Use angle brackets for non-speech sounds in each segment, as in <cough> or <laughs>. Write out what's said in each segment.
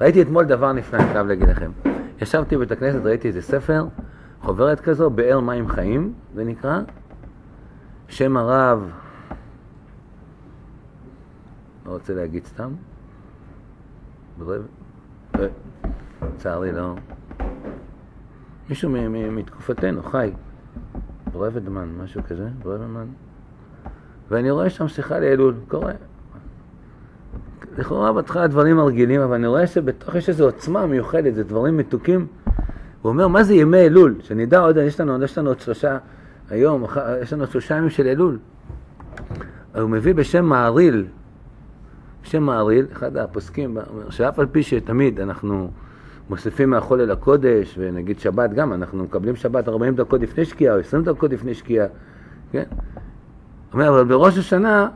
ראיתי אתמול דבר נפלא, אני חייב להגיד לכם. ישבתי בבית הכנסת, ראיתי איזה ספר, חוברת כזו, באר מים חיים, זה נקרא. שם הרב, לא רוצה להגיד סתם, לצערי לא. מישהו מתקופתנו, חי, ברבדמן, משהו כזה, ברבדמן. ואני רואה שם שיחה לאלול, קורא. לכאורה בהתחלה דברים מרגילים, אבל אני רואה שבתוך יש איזו עוצמה מיוחדת, זה דברים מתוקים. הוא אומר, מה זה ימי אלול? שנדע עוד, יש לנו, יש לנו עוד שלושה, היום, יש לנו עוד שלושה ימים של אלול. הוא מביא בשם מעריל, בשם מעריל, אחד הפוסקים, שאף על פי שתמיד אנחנו מוסיפים מהחול אל הקודש, ונגיד שבת גם, אנחנו מקבלים שבת 40 דקות לפני שקיעה, או 20 דקות לפני שקיעה, כן? אומר, אבל בראש השנה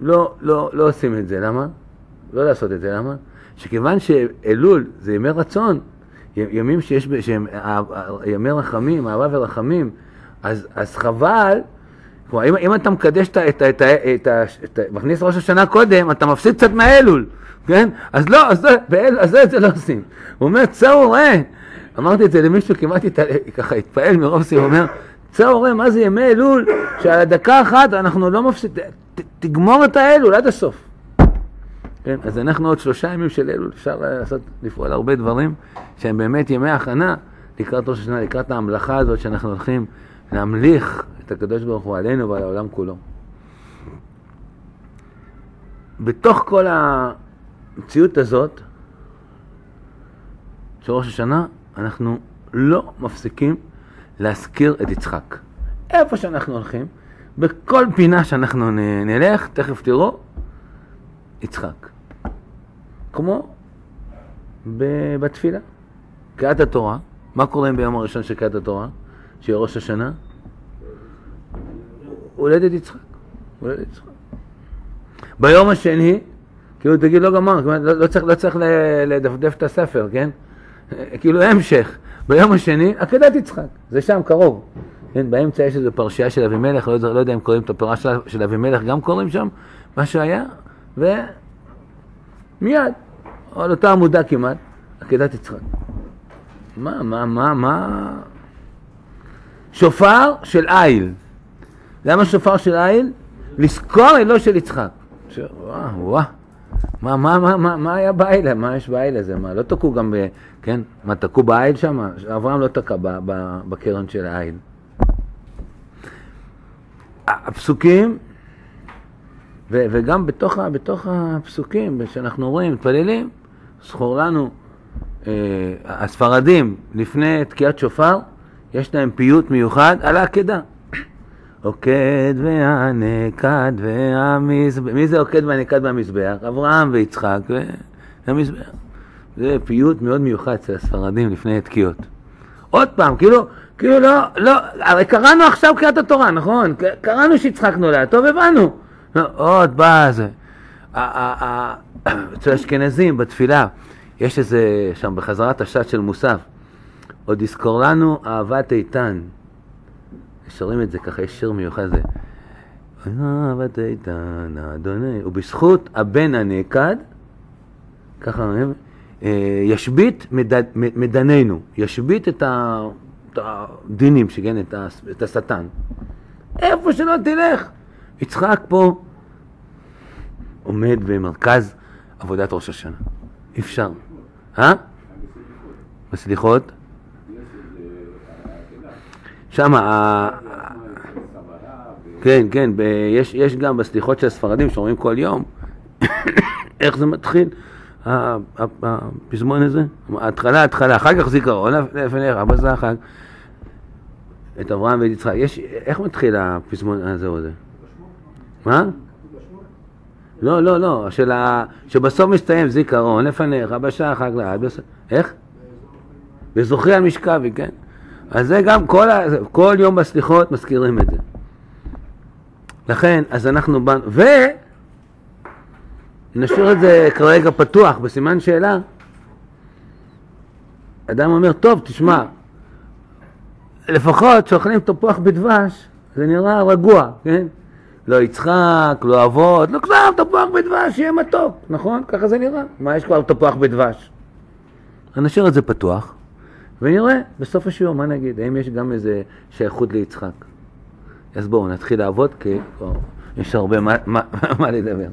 לא, לא, לא עושים את זה, למה? לא לעשות את זה, למה? שכיוון שאלול זה ימי רצון, ימים שיש, שהם ימי רחמים, אהבה ורחמים, אז, אז חבל, כלומר, אם, אם אתה מקדש את ה... את ה, את ה, את ה, את ה מכניס ראש השנה קודם, אתה מפסיד קצת מהאלול, כן? אז לא, אז, באל, אז את זה לא עושים. הוא אומר, צאו ראה. אמרתי את זה למישהו, כמעט הת... ככה התפעל מרוב סיום, הוא אומר, צאו ראה, מה זה ימי אלול, שעל הדקה אחת אנחנו לא מפסידים, תגמור את האלול עד הסוף. כן, אז אנחנו עוד שלושה ימים של אלול, אפשר לעשות, לפעול הרבה דברים שהם באמת ימי הכנה לקראת ראש השנה, לקראת ההמלכה הזאת שאנחנו הולכים להמליך את הקדוש ברוך הוא עלינו ועל העולם כולו. בתוך כל המציאות הזאת של ראש השנה, אנחנו לא מפסיקים להזכיר את יצחק. איפה שאנחנו הולכים, בכל פינה שאנחנו נלך, תכף תראו, יצחק. כמו בתפילה. קריאת התורה, מה קורה ביום הראשון של קריאת התורה, שיהיה ראש השנה? הולדת יצחק. הולדת יצחק. ביום השני, כאילו תגיד לא גמר, לא, לא צריך, לא צריך לדפדף את הספר, כן? כאילו המשך. ביום השני, עקדת יצחק, זה שם קרוב. כן, באמצע יש איזו פרשייה של אבימלך, לא, לא יודע אם קוראים את הפרשה של, אבימלך, גם קוראים שם, מה שהיה, ומיד, על אותה עמודה כמעט, עקדת יצחק. מה, מה, מה, מה? שופר של איל. למה שופר של איל? לזכור אלו של יצחק. וואו, וואו. מה, מה, מה, מה, מה היה באיל? מה יש באיל הזה? מה, לא תקעו גם ב... כן? מה, תקעו באיל שם? אברהם לא תקע בקרן של האיל. הפסוקים, ו, וגם בתוך, בתוך הפסוקים שאנחנו רואים, מתפללים, זכור לנו, אה, הספרדים לפני תקיעת שופר, יש להם פיוט מיוחד על העקדה. עוקד והנקד והמזבח, מי זה עוקד והנקד והמזבח? אברהם ויצחק והמזבח. זה פיוט מאוד מיוחד אצל הספרדים לפני תקיעות. עוד פעם, כאילו, כאילו לא, לא, הרי קראנו עכשיו קריאת התורה, נכון? קראנו שיצחק נולד, טוב הבנו. לא, עוד בא זה. <clears throat> אצל האשכנזים בתפילה, יש איזה, שם בחזרת השעת של מוסף, עוד יזכור לנו אהבת איתן. שרים את זה ככה, יש שיר מיוחד הזה. אהבת איתן אדוני, ובזכות הבן הנעקד, ככה אומרים, אה, ישבית מדננו, ישבית את הדינים, שכן, את השטן. איפה שלא תלך. יצחק פה עומד במרכז עבודת ראש השנה. אפשר. אה? בסליחות? שם, כן, כן, יש, גם בסליחות של הספרדים שאומרים כל יום, <coughs> איך זה מתחיל, הפזמון הזה, ההתחלה, ההתחלה, אחר כך זיכרון, לפניך, אבא זה החג, את אברהם ואת יצחק, איך מתחיל הפזמון הזה או זה? מה? לא, לא, לא, של ה... שבסוף מסתיים זיכרון, לפניך, בשעה חג לעד, איך? וזוכרי על משכבי, כן? אז זה גם, כל, ה... כל יום בסליחות מזכירים את זה. לכן, אז אנחנו באנו, ונשאיר את זה כרגע פתוח, בסימן שאלה. אדם אומר, טוב, תשמע, לפחות שאוכלים תפוח בדבש, זה נראה רגוע, כן? לא יצחק, לא אבות, לא כלום, תפוח בדבש, שיהיה מתוק, נכון? ככה זה נראה. מה יש כבר תפוח בדבש? נשאיר את זה פתוח, ונראה בסוף השיעור מה נגיד, האם יש גם איזה שייכות ליצחק. אז בואו נתחיל לעבוד, כי יש הרבה מה, מה, מה לדבר.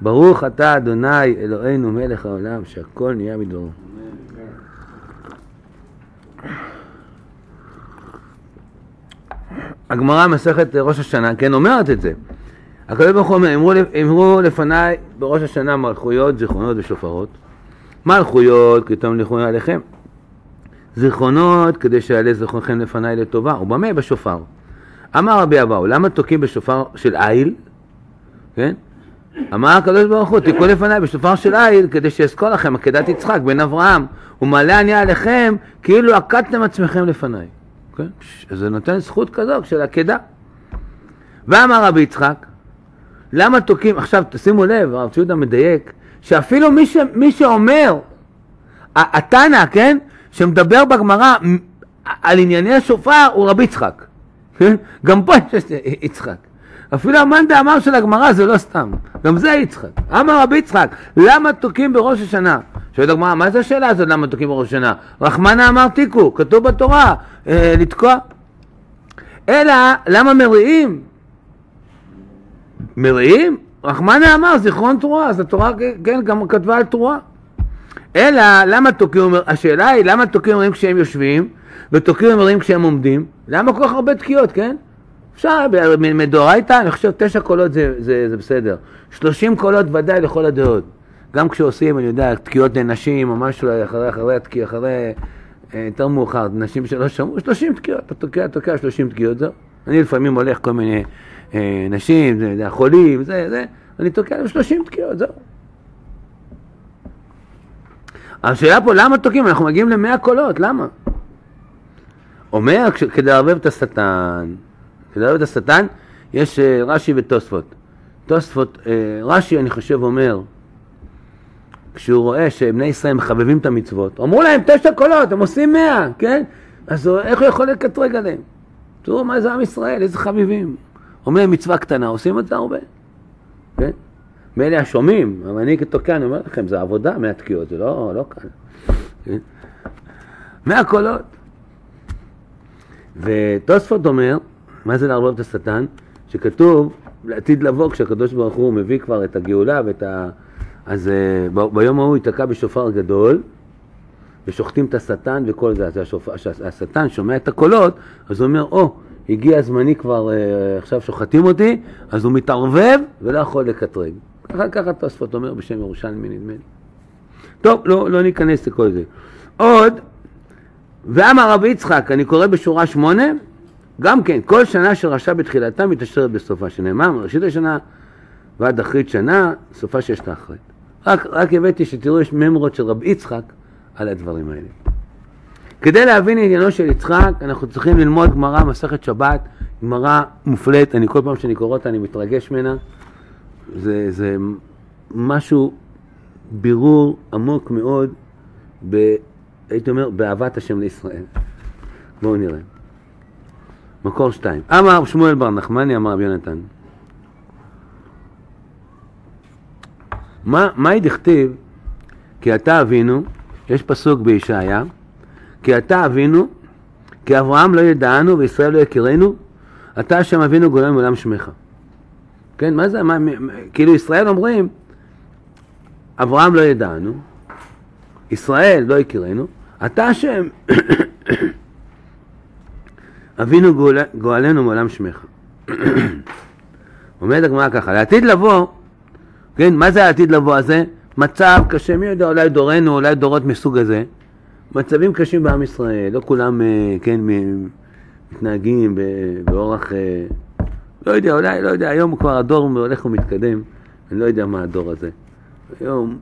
ברוך אתה אדוני אלוהינו מלך העולם, שהכל נהיה מדברו. הגמרא מסכת ראש השנה, כן, אומרת את זה. הקדוש ברוך הוא אומר, אמרו, אמרו לפניי בראש השנה מלכויות, זיכרונות ושופרות. מלכויות, כי תמליכו עליכם. זיכרונות, כדי שיעלה זיכרונכם לפניי לטובה. ובמה? בשופר. אמר רבי אבאו, למה תוקעים בשופר של איל? כן? אמר הקדוש ברוך הוא, תיקחו לפניי בשופר של איל, כדי שאזכור לכם עקדת יצחק בן אברהם, ומעלה אני עליכם, כאילו עקדתם עצמכם לפניי. כן? זה נותן זכות כזו של עקדה. ואמר רבי יצחק, למה תוקעים, עכשיו תשימו לב, הרב ציודה מדייק, שאפילו מי, ש, מי שאומר, התנא, כן, שמדבר בגמרא על ענייני השופר הוא רבי יצחק. כן? גם פה יש יצחק. אפילו המאן דאמר של הגמרא זה לא סתם, גם זה יצחק. אמר רבי יצחק, למה תוקעים בראש השנה? שואלת הגמרא, מה זה השאלה הזאת למה תוקעים בראש השנה? רחמנא אמר תיקו, כתוב בתורה, אה, לתקוע. אלא, למה מריעים? מריעים? רחמנא אמר זיכרון תרועה, אז התורה כן גם כתבה על תרועה. אלא למה תוקעים, השאלה היא למה תוקעים אומרים כשהם יושבים ותוקעים אומרים כשהם עומדים? למה כל כך הרבה תקיעות, כן? אפשר, מדאורייתא, אני חושב תשע קולות זה, זה, זה בסדר. שלושים קולות ודאי לכל הדעות. גם כשעושים, אני יודע, תקיעות לנשים או משהו אחרי, אחרי התקיעה, אחרי, אה, יותר מאוחר, נשים שלא שמעו, שלושים תקיעות, אתה תוקע, תוקע שלושים תקיעות, זהו. אני לפעמים הולך כל מיני אה, נשים, זה, זה, חולים, זה, זה, אני תוקע להם שלושים תקיעות, זהו. השאלה פה, למה תוקעים? אנחנו מגיעים למאה קולות, למה? אומר, כדי לערבב את השטן, כדי לערבב את השטן, יש uh, רש"י ותוספות. תוספות, uh, רש"י אני חושב אומר, כשהוא רואה שבני ישראל מחבבים את המצוות, אמרו להם תשע קולות, הם עושים מאה, כן? אז הוא, איך הוא יכול לקטרג עליהם? תראו מה זה עם ישראל, איזה חביבים. אומר מצווה קטנה, עושים את זה הרבה, כן? מילא השומעים, אבל אני כתוקע, אני אומר לכם, זה עבודה מהתקיעות, זה לא, לא קל. כן? מאה קולות. ותוספות אומר, מה זה לערבב את השטן? שכתוב לעתיד לבוא, כשהקדוש ברוך הוא מביא כבר את הגאולה ואת ה... אז uh, ביום ההוא ייתקע בשופר גדול, ושוחטים את השטן וכל זה. אז השטן שומע את הקולות, אז הוא אומר, או, oh, הגיע זמני כבר, uh, עכשיו שוחטים אותי, אז הוא מתערבב ולא יכול לקטרג. ככה ככה תוספות אומר בשם ירושלמי נדמה לי. טוב, לא, לא ניכנס לכל זה. עוד, ואמר רבי יצחק, אני קורא בשורה שמונה, גם כן, כל שנה שרשע בתחילתה מתעשרת בסופה, שנאמר מראשית השנה ועד אחרית שנה, סופה שיש לאחרית. רק, רק הבאתי שתראו, יש ממרות של רבי יצחק על הדברים האלה. כדי להבין עניינו של יצחק, אנחנו צריכים ללמוד גמרא, מסכת שבת, גמרא מופלית, אני כל פעם שאני קורא אותה אני מתרגש ממנה. זה, זה משהו, בירור עמוק מאוד, ב, הייתי אומר, באהבת השם לישראל. בואו נראה. מקור שתיים. אמר שמואל בר נחמני, אמר רבי יונתן. מה, מהי דכתיב? כי אתה אבינו, יש פסוק בישעיה, כי אתה אבינו, כי אברהם לא ידענו וישראל לא יכירנו, אתה השם אבינו גולם עולם שמך. כן, מה זה, מה, כאילו ישראל אומרים, אברהם לא ידענו, ישראל לא הכירנו, אתה השם, <coughs> אבינו גואל, גואלנו מעולם שמך. <coughs> אומרת הגמרא ככה, לעתיד לבוא, כן, מה זה העתיד לבוא הזה? מצב קשה, מי יודע, אולי דורנו, אולי דורות מסוג הזה, מצבים קשים בעם ישראל, לא כולם, אה, כן, מתנהגים באורח אה, לא יודע, אולי, לא יודע, היום כבר הדור הולך ומתקדם, אני לא יודע מה הדור הזה. היום,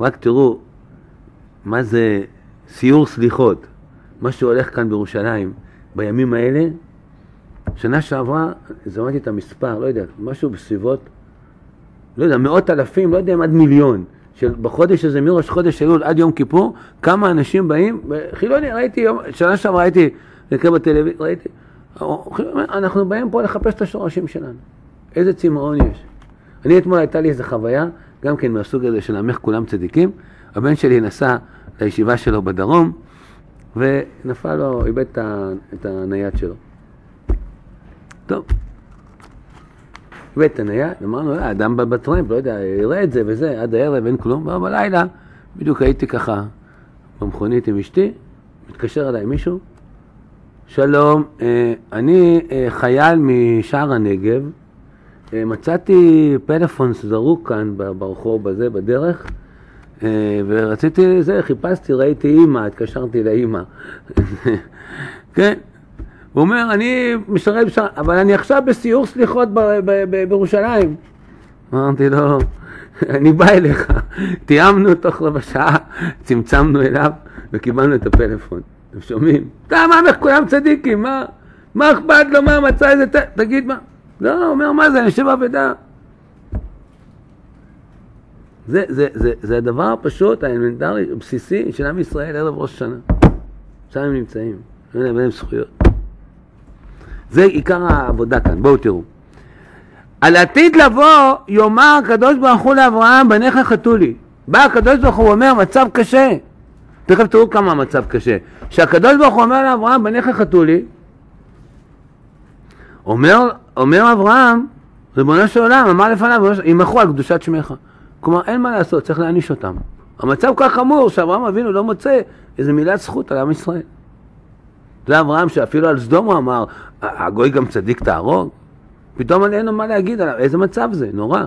רק תראו מה זה סיור סליחות, מה שהולך כאן בירושלים בימים האלה. שנה שעברה, זמנתי את המספר, לא יודע, משהו בסביבות, לא יודע, מאות אלפים, לא יודע אם עד מיליון, של בחודש הזה, מראש חודש אלול עד יום כיפור, כמה אנשים באים, חילוני, ראיתי, יום, שנה שעברה הייתי, נקרא בטלוויזיה, ראיתי, אנחנו באים פה לחפש את השורשים שלנו. איזה צמאון יש. אני אתמול הייתה לי איזו חוויה, גם כן מהסוג הזה של עמך כולם צדיקים. הבן שלי נסע לישיבה שלו בדרום, ונפל לו, איבד את הנייד שלו. טוב, הנייד, אמרנו, האדם אה, בטרמפ, לא יודע, יראה את זה וזה, עד הערב אין כלום, ובלילה, בדיוק הייתי ככה במכונית עם אשתי, מתקשר אליי מישהו, שלום, אה, אני אה, חייל משער הנגב, מצאתי פלאפון זרוק כאן ברחוב הזה, בדרך, ורציתי, זה, חיפשתי, ראיתי אימא, התקשרתי לאימא. <laughs> כן, הוא אומר, אני משרת בשער, אבל אני עכשיו בסיור סליחות בירושלים. אמרתי לו, אני בא אליך. <laughs> תיאמנו תוך רבע שעה, צמצמנו אליו וקיבלנו את הפלאפון. אתם שומעים? אתה מה, איך כולם צדיקים, מה? מה אכפת לו, מה מצא איזה... תגיד מה. לא, הוא אומר, מה זה, אני יושב באבדה. זה, זה, זה, זה הדבר הפשוט, האלמנטרי, הבסיסי של עם ישראל ערב ראש השנה. שם הם נמצאים, אין להם זכויות. זה עיקר העבודה כאן, בואו תראו. על עתיד לבוא יאמר הקדוש ברוך הוא לאברהם בניך חטאו לי. בא הקדוש ברוך הוא אומר מצב קשה. תכף תראו כמה המצב קשה. שהקדוש ברוך הוא אומר לאברהם בניך חטאו לי. אומר, אומר אברהם, ריבונו של עולם, אמר לפניו, ימחו על קדושת שמך. כלומר, אין מה לעשות, צריך להעניש אותם. המצב כל כך חמור שאברהם אבינו לא מוצא איזה מילת זכות על עם ישראל. זה אברהם שאפילו על סדום הוא אמר, הגוי גם צדיק תהרוג? פתאום אין לו מה להגיד עליו, איזה מצב זה, נורא.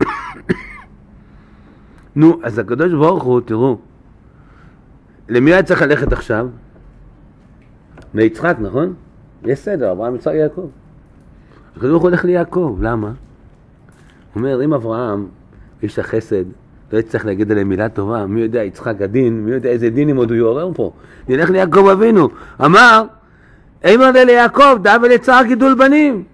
<coughs> נו, אז הקדוש ברוך הוא, תראו, למי היה צריך ללכת עכשיו? ליצחק, נכון? יש סדר, אברהם, יצחק, יעקב. הקדוש ברוך הוא הולך ליעקב, למה? הוא אומר, אם אברהם, איש החסד, לא יצטרך להגיד עליהם מילה טובה, מי יודע, יצחק הדין, מי יודע איזה דינים עוד הוא יעורר פה. נלך ליעקב אבינו. אמר, אימא ליעקב, דא ולצער גידול בנים.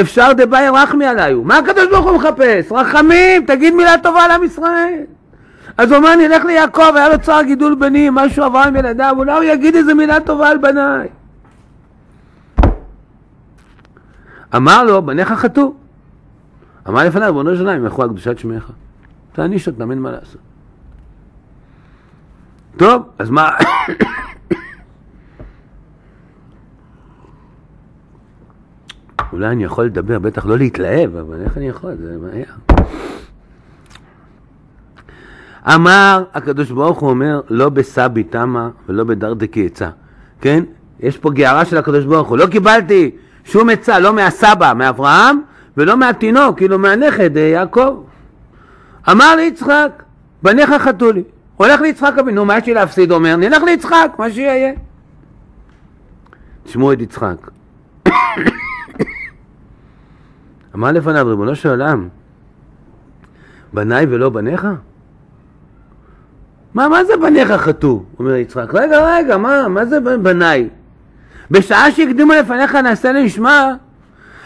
אפשר דבאי רחמי עליו. מה הקדוש ברוך הוא מחפש? רחמים, תגיד מילה טובה על עם ישראל. אז הוא אומר, נלך ליעקב, היה לו צער גידול בנים, משהו עבר עם ילדיו, אולי הוא יגיד איזה מילה טובה על בניי. אמר לו, בניך חטאו. אמר לפניו, בונו של עולם, ימחו על קדושת שמך. תעניש אותם, אין מה לעשות. טוב, אז מה... אולי אני יכול לדבר, בטח לא להתלהב, אבל איך אני יכול? זה היה. אמר הקדוש ברוך הוא אומר, לא בסבי תמה ולא בדרדקי עצה, כן? יש פה גערה של הקדוש ברוך הוא, לא קיבלתי שום עצה, לא מהסבא, מאברהם, ולא מהתינוק, כאילו מהנכד אה, יעקב. אמר ליצחק, בניך חטאו לי. הולך ליצחק אבינו, מה יש לי להפסיד? אומר, נלך ליצחק, מה שיהיה. תשמעו את יצחק. <coughs> אמר לפניו, ריבונו של עולם, בניי ולא בניך? מה, מה זה בניך חטאו? אומר יצחק. רגע, רגע, מה, מה זה בניי? בשעה שהקדימו לפניך נעשה לשמה,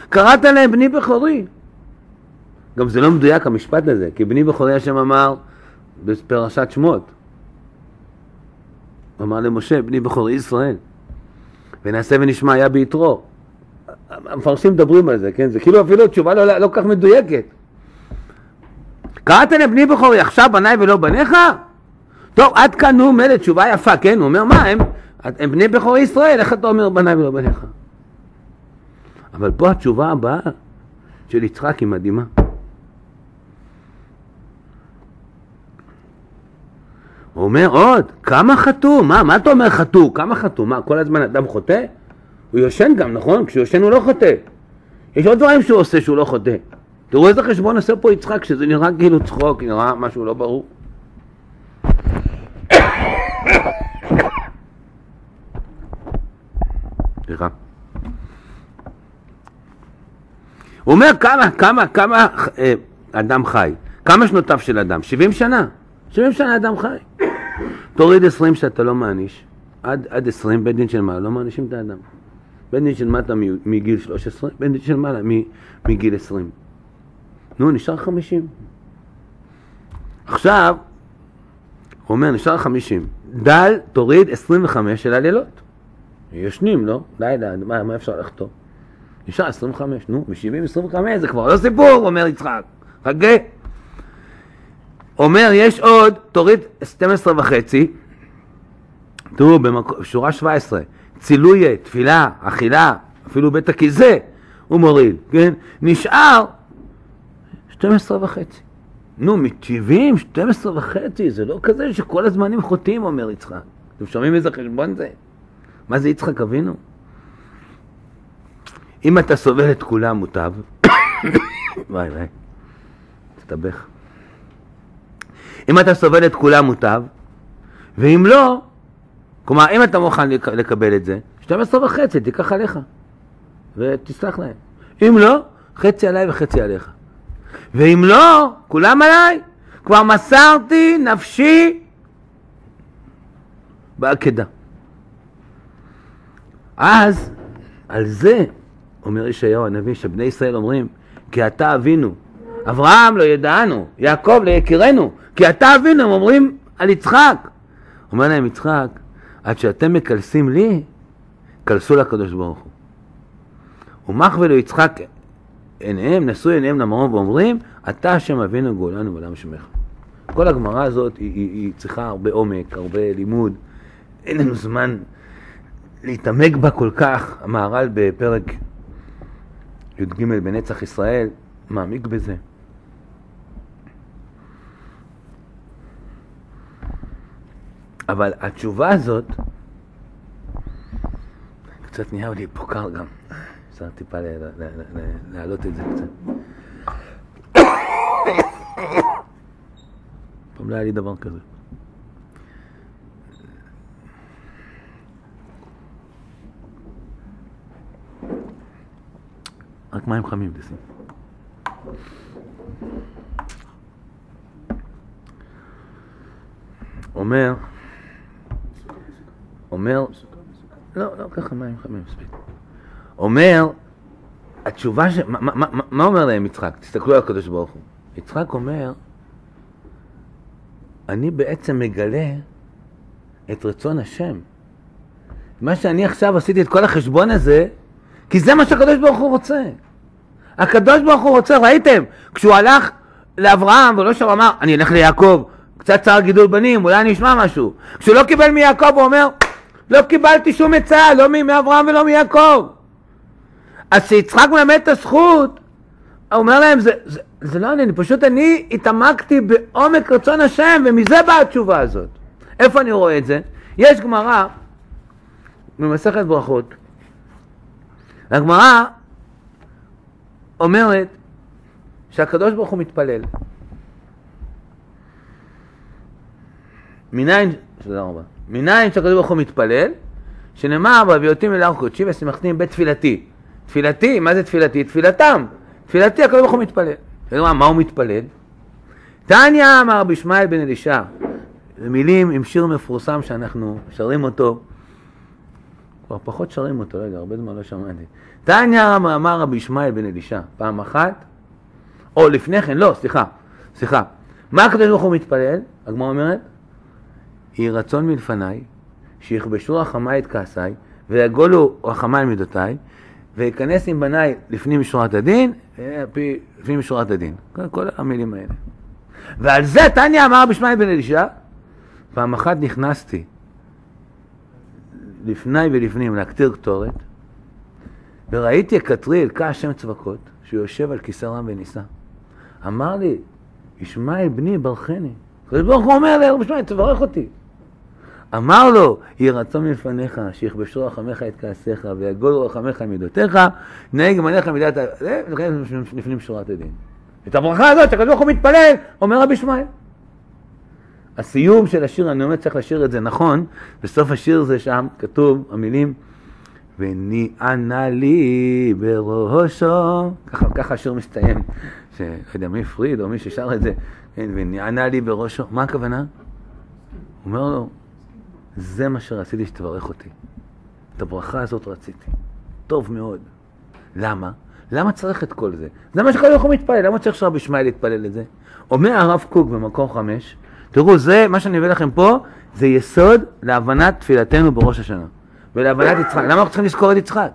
קראת להם בני בכורי. גם זה לא מדויק המשפט הזה, כי בני בכורי השם אמר בפרשת שמות. אמר למשה, בני בכורי ישראל. ונעשה ונשמע היה ביתרו. המפרשים מדברים על זה, כן? זה כאילו אפילו תשובה לא, לא כך מדויקת. קראת לבני בכורי עכשיו בניי ולא בניך? טוב, עד כאן הוא מלא תשובה יפה, כן? הוא אומר, מה, הם, הם בני בכורי ישראל, איך אתה אומר בניי ולא בניך? אבל פה התשובה הבאה של יצחק היא מדהימה. הוא אומר עוד, כמה חטאו? מה, מה אתה אומר חטאו? כמה חטאו? מה, כל הזמן אדם חוטא? הוא יושן גם, נכון? כשהוא יושן הוא לא חוטא. יש עוד דברים שהוא עושה שהוא לא חוטא. תראו איזה חשבון עושה פה יצחק, שזה נראה כאילו צחוק, נראה משהו לא ברור. סליחה. הוא אומר כמה, כמה, כמה אה, אדם חי, כמה שנותיו של אדם? 70 שנה. 70 שנה אדם חי. תוריד 20 שאתה לא מעניש, עד, עד 20 בית דין של מעלה לא מענישים את האדם. בית דין של מטה מגיל 13, בית דין של מעלה מגיל 20. נו, נשאר 50. עכשיו, הוא אומר, נשאר 50. דל, תוריד 25 של הלילות. ישנים, לא? לילה, מה, מה אפשר לחתום? נשאר 25, נו, ב-70 25 זה כבר לא סיפור, אומר יצחק. חכה. אומר, יש עוד, תוריד 12 וחצי, תראו, בשורה 17, צילויה, תפילה, אכילה, אפילו בית הכיסא, הוא מוריד, כן? נשאר 12 וחצי. נו, מ-70, 12 וחצי, זה לא כזה שכל הזמנים חוטאים, אומר יצחק. אתם שומעים איזה חשבון זה? מה זה יצחק אבינו? אם אתה סובל את כולם מוטב, <coughs> וואי וואי, תסתבך. אם אתה סובל את כולם מוטב, ואם לא, כלומר, אם אתה מוכן לקבל את זה, 12 וחצי, תיקח עליך, ותסלח להם. אם לא, חצי עליי וחצי עליך. ואם לא, כולם עליי. כבר מסרתי נפשי בעקדה. אז, על זה, אומר ישעיהו הנביא, שבני ישראל אומרים, כי אתה אבינו. אברהם לא ידענו, יעקב לא יכירנו, כי אתה אבינו, הם אומרים על יצחק. אומר להם יצחק, עד שאתם מקלסים לי, קלסו לקדוש ברוך הוא. ומח ולו יצחק עיניהם, נשאו עיניהם למרום ואומרים, אתה השם אבינו גאולנו בעולם שמך. כל הגמרא הזאת היא, היא, היא צריכה הרבה עומק, הרבה לימוד. אין לנו זמן להתעמק בה כל כך. המהר"ל בפרק י"ג בנצח ישראל מעמיק בזה. אבל התשובה הזאת, קצת נהיה לי פה קר גם, אפשר טיפה להעלות את זה קצת. פעם לא היה לי דבר כזה. רק מים חמים תשים. אומר, אומר, לא, לא, ככה מים חמים מספיק. אומר, התשובה ש... מה, אומר להם יצחק? תסתכלו על הקדוש ברוך הוא. יצחק אומר, אני בעצם מגלה את רצון השם. מה שאני עכשיו עשיתי את כל החשבון הזה, כי זה מה שהקדוש ברוך הוא רוצה. הקדוש ברוך הוא רוצה, ראיתם? כשהוא הלך לאברהם, ולא שהוא אמר, אני אלך ליעקב, קצת צער גידול בנים, אולי אני אשמע משהו. כשהוא לא קיבל מיעקב, הוא אומר, לא קיבלתי שום עצה, לא מאברהם ולא מיעקב. אז כשיצחק מלמד את הזכות, הוא אומר להם, זה, זה, זה לא אני, פשוט אני התעמקתי בעומק רצון השם, ומזה באה התשובה הזאת. איפה אני רואה את זה? יש גמרא במסכת ברכות. הגמרא אומרת שהקדוש ברוך הוא מתפלל. מניין, תודה רבה, מניין שהקדוש ברוך הוא מתפלל, שנאמר, והביאותים אל הר קודשי ושמחתים בתפילתי. תפילתי, מה זה תפילתי? תפילתם. תפילתי, הקדוש ברוך הוא מתפלל. מה הוא מתפלל? תניא אמר רבי ישמעאל בן אלישע. זה מילים עם שיר מפורסם שאנחנו שרים אותו, כבר פחות שרים אותו, רגע, הרבה זמן לא שמעתי. תניא אמר רבי ישמעאל בן אלישע, פעם אחת, או לפני כן, לא, סליחה, סליחה. מה הקדוש ברוך הוא מתפלל? הגמרא אומרת, יהי רצון מלפניי, שיכבשו רחמיי את כעסיי, ויגולו רחמיי מידותיי, ויכנס עם בניי לפנים משורת הדין, לפנים משורת הדין. כל, המילים האלה. ועל זה תניא אמר בשמעאל בן אלישע, פעם אחת נכנסתי לפני ולפנים להקטיר קטורת, וראיתי הקטריל, כה השם צבקות, שיושב על כיסא רם ונישא. אמר לי, ישמעאל בני ברכני. הקדוש ברוך הוא אומר לרבי ישמעאל, תברך אותי. אמר לו, יהי רצון מלפניך, שיכבשו רחמך את כעסיך, ויגולו רחמך מידותיך, נהג מניך מידת ה... זה לפנים שורת הדין. את הברכה הזאת, שהקדוש ברוך הוא מתפלל, אומר רבי ישמעאל. הסיום של השיר, אני אומר, צריך לשיר את זה נכון, בסוף השיר זה שם כתוב, המילים, וניענה לי בראשו, ככה, ככה השיר מסתיים, שלא יודע מי פריד או מי ששר את זה, כן, וניענה לי בראשו, מה הכוונה? הוא אומר לו, זה מה שרציתי שתברך אותי. את הברכה הזאת רציתי. טוב מאוד. למה? למה צריך את כל זה? זה מה שקודם הוא מתפלל, למה צריך שרבי ישמעאל יתפלל את זה? אומר הרב קוק במקום חמש, תראו, זה, מה שאני מביא לכם פה, זה יסוד להבנת תפילתנו בראש השנה. ולהבנת יצחק. למה אנחנו צריכים לזכור את יצחק?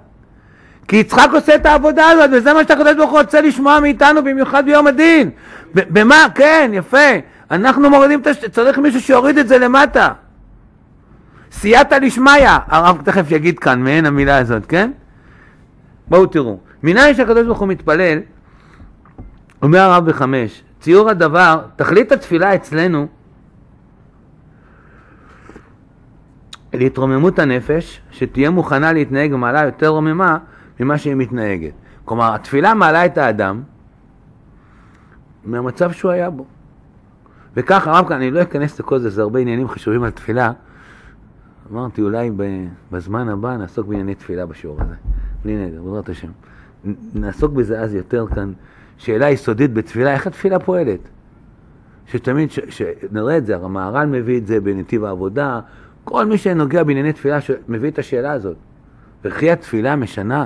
כי יצחק עושה את העבודה הזאת, וזה מה שהקדוש ברוך הוא רוצה לשמוע מאיתנו, במיוחד ביום הדין. במה? כן, יפה. אנחנו מורידים את הש... צריך מישהו שיוריד את זה למטה. סייעתא דשמיא, הרב תכף יגיד כאן, מעין המילה הזאת, כן? בואו תראו. מנין שהקדוש ברוך הוא מתפלל, אומר הרב בחמש, ציור הדבר, תכלית התפילה אצלנו להתרוממות הנפש, שתהיה מוכנה להתנהג במעלה יותר רוממה ממה שהיא מתנהגת. כלומר, התפילה מעלה את האדם מהמצב שהוא היה בו. וכך הרב כאן, אני לא אכנס לכל זה, זה הרבה עניינים חשובים על תפילה. אמרתי, אולי בזמן הבא נעסוק בענייני תפילה בשיעור הזה. בלי נדר, בעזרת השם. נעסוק בזה אז יותר כאן. שאלה יסודית בתפילה, איך התפילה פועלת? שתמיד, ש, שנראה את זה, המהר"ל מביא את זה בנתיב העבודה, כל מי שנוגע בענייני תפילה מביא את השאלה הזאת. וכי התפילה משנה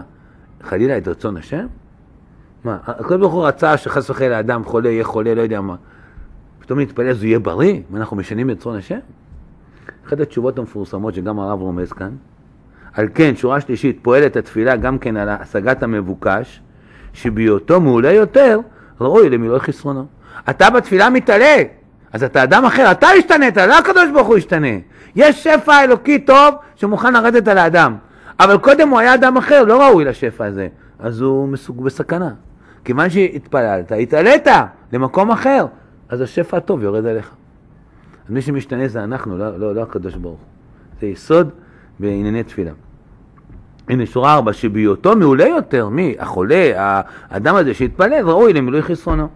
חלילה את רצון השם? מה, הקדוש ברוך הוא רצה שחס וחלילה אדם חולה, יהיה חולה, לא יודע מה. פתאום נתפלל אז הוא יהיה בריא? מה, אנחנו משנים את רצון השם? אחת התשובות המפורסמות שגם הרב רומז כאן, על כן, שורה שלישית, פועלת התפילה גם כן על השגת המבוקש, שבהיותו מעולה יותר, ראוי למילוי חסרונו. אתה בתפילה מתעלה, אז אתה אדם אחר, אתה השתנית, לא הקדוש ברוך הוא השתנה. יש שפע אלוקי טוב שמוכן לרדת על האדם, אבל קודם הוא היה אדם אחר, לא ראוי לשפע הזה, אז הוא מסוג בסכנה. כיוון שהתפללת, התעלית למקום אחר, אז השפע הטוב יורד עליך. אז מי שמשתנה זה אנחנו, לא, לא, לא הקדוש ברוך הוא. זה יסוד בענייני תפילה. הנה שורה ארבע, שבהיותו מעולה יותר, מי? החולה, האדם הזה שהתפלל, ראוי למילוי חסרונו.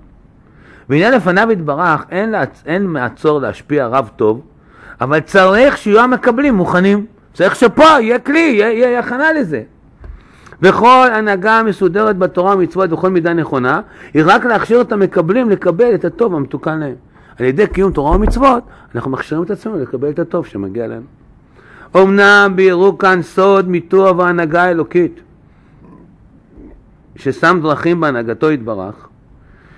בעניין לפניו יתברך, אין, להצ... אין מעצור להשפיע רב טוב, אבל צריך שיהיו המקבלים מוכנים. צריך שפה יהיה כלי, יהיה, יהיה הכנה לזה. וכל הנהגה מסודרת בתורה ומצוות בכל מידה נכונה, היא רק להכשיר את המקבלים לקבל את הטוב המתוקן להם. על ידי קיום תורה ומצוות, אנחנו מכשירים את עצמנו לקבל את הטוב שמגיע להם. אמנם בירו כאן סוד מיתוח והנהגה האלוקית, ששם דרכים בהנהגתו יתברך,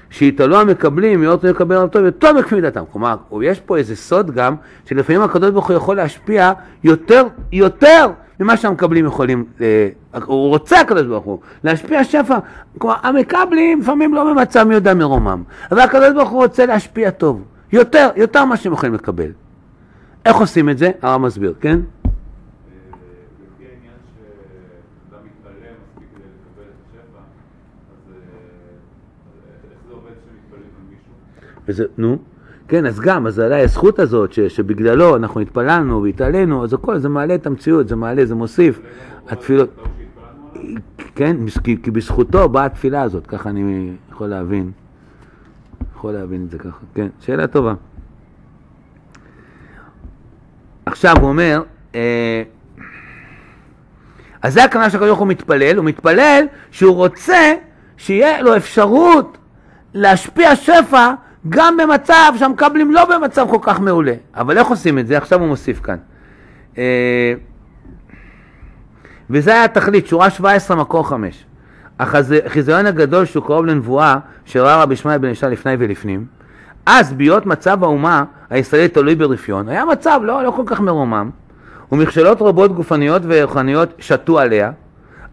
שיתעלו המקבלים להיות לקבל אותו יותר בכפי דתם. כלומר, יש פה איזה סוד גם, שלפעמים הקדוש ברוך הוא יכול להשפיע יותר, יותר ממה שהמקבלים יכולים, אה, הוא רוצה הקדוש ברוך הוא, להשפיע שפע. כלומר, המקבלים לפעמים לא במצב מי יודע מרומם, אבל הקדוש ברוך הוא רוצה להשפיע טוב, יותר, יותר ממה שהם יכולים לקבל. איך עושים את זה? הרב מסביר, כן? וזה, נו, כן, אז גם, אז עליי הזכות הזאת ש, שבגללו אנחנו התפללנו והתעלינו, אז הכל, זה מעלה את המציאות, זה מעלה, זה מוסיף. התפילות, כן, כי, כי בזכותו באה התפילה הזאת, ככה אני יכול להבין. יכול להבין את זה ככה, כן, שאלה טובה. עכשיו הוא אומר, אה, אז זה הכוונה שהקדוש ברוך הוא מתפלל, הוא מתפלל שהוא רוצה שיהיה לו אפשרות להשפיע שפע גם במצב שהמקבלים לא במצב כל כך מעולה. אבל איך עושים את זה? עכשיו הוא מוסיף כאן. אה, וזה היה התכלית, שורה 17, מקור 5. החיזיון הגדול שהוא קרוב לנבואה שראה רבי ישמעאל בן ישי לפני ולפנים, אז בהיות מצב האומה הישראלית תלוי ברפיון, היה מצב לא, לא כל כך מרומם, ומכשלות רבות גופניות ורוחניות שתו עליה,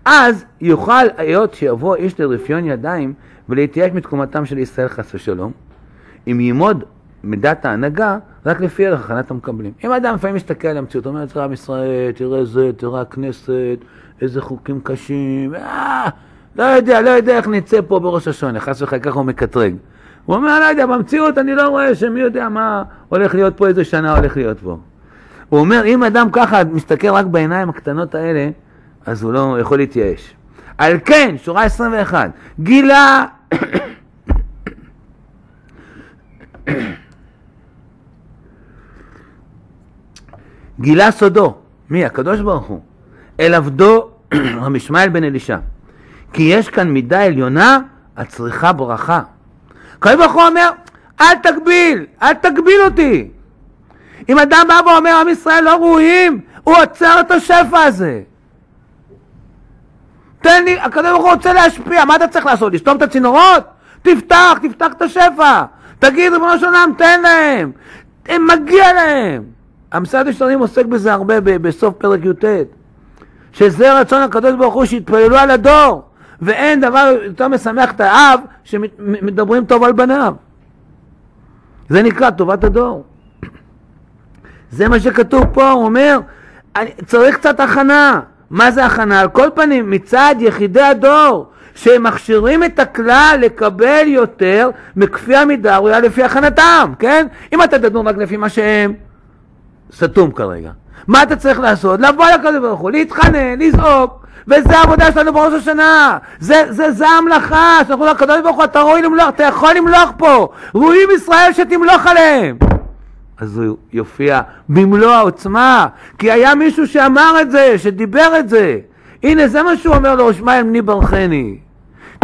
אז יוכל היות שיבוא איש לרפיון ידיים ולהתייאש מתקומתם של ישראל חס ושלום, אם יעמוד מידת ההנהגה רק לפי ערך הכנת המקבלים. אם אדם לפעמים מסתכל על המציאות, אומר, תראה עם ישראל, תראה זה, תראה הכנסת, איזה חוקים קשים, אה, לא יודע, לא יודע איך נצא פה בראש השונה, חס וחלילה, ככה הוא מקטרג. הוא אומר, לא יודע, במציאות אני לא רואה שמי יודע מה הולך להיות פה, איזה שנה הולך להיות פה. הוא אומר, אם אדם ככה מסתכל רק בעיניים הקטנות האלה, אז הוא לא יכול להתייאש. על כן, שורה 21, גילה <coughs> גילה סודו, מי? הקדוש ברוך הוא, אל עבדו <coughs> רבי ישמעאל בן אלישע, כי יש כאן מידה עליונה הצריכה ברכה. הקדוש ברוך הוא אומר, אל תגביל, אל תגביל אותי. אם אדם בא ואומר, עם ישראל לא ראויים, הוא עוצר את השפע הזה. תן לי, הקדוש ברוך הוא רוצה להשפיע, מה אתה צריך לעשות? לסתום את הצינורות? תפתח, תפתח את השפע. תגיד, ריבונו של עולם, תן להם. הם מגיע להם. המשרד השתנים עוסק בזה הרבה בסוף פרק י"ט. שזה רצון הקדוש ברוך הוא שיתפללו על הדור. ואין דבר יותר משמח את האב שמדברים טוב על בניו. זה נקרא טובת הדור. זה מה שכתוב פה, הוא אומר, צריך קצת הכנה. מה זה הכנה? על כל פנים, מצד יחידי הדור, שהם מכשירים את הכלל לקבל יותר מכפי המידה ראויה לפי הכנתם, כן? אם אתה תדון רק לפי מה שהם, סתום כרגע. מה אתה צריך לעשות? לבוא לקדוש ברוך הוא, להתחנן, לזעוק, וזה העבודה שלנו בראש השנה. זה, זה, זה המלאכה, שאנחנו לקדוש ברוך הוא, אתה למלוך, אתה יכול למלוך פה. ראויים ישראל שתמלוך עליהם. אז הוא יופיע במלוא העוצמה, כי היה מישהו שאמר את זה, שדיבר את זה. הנה, זה מה שהוא אומר לו, שמע אמני ברכני.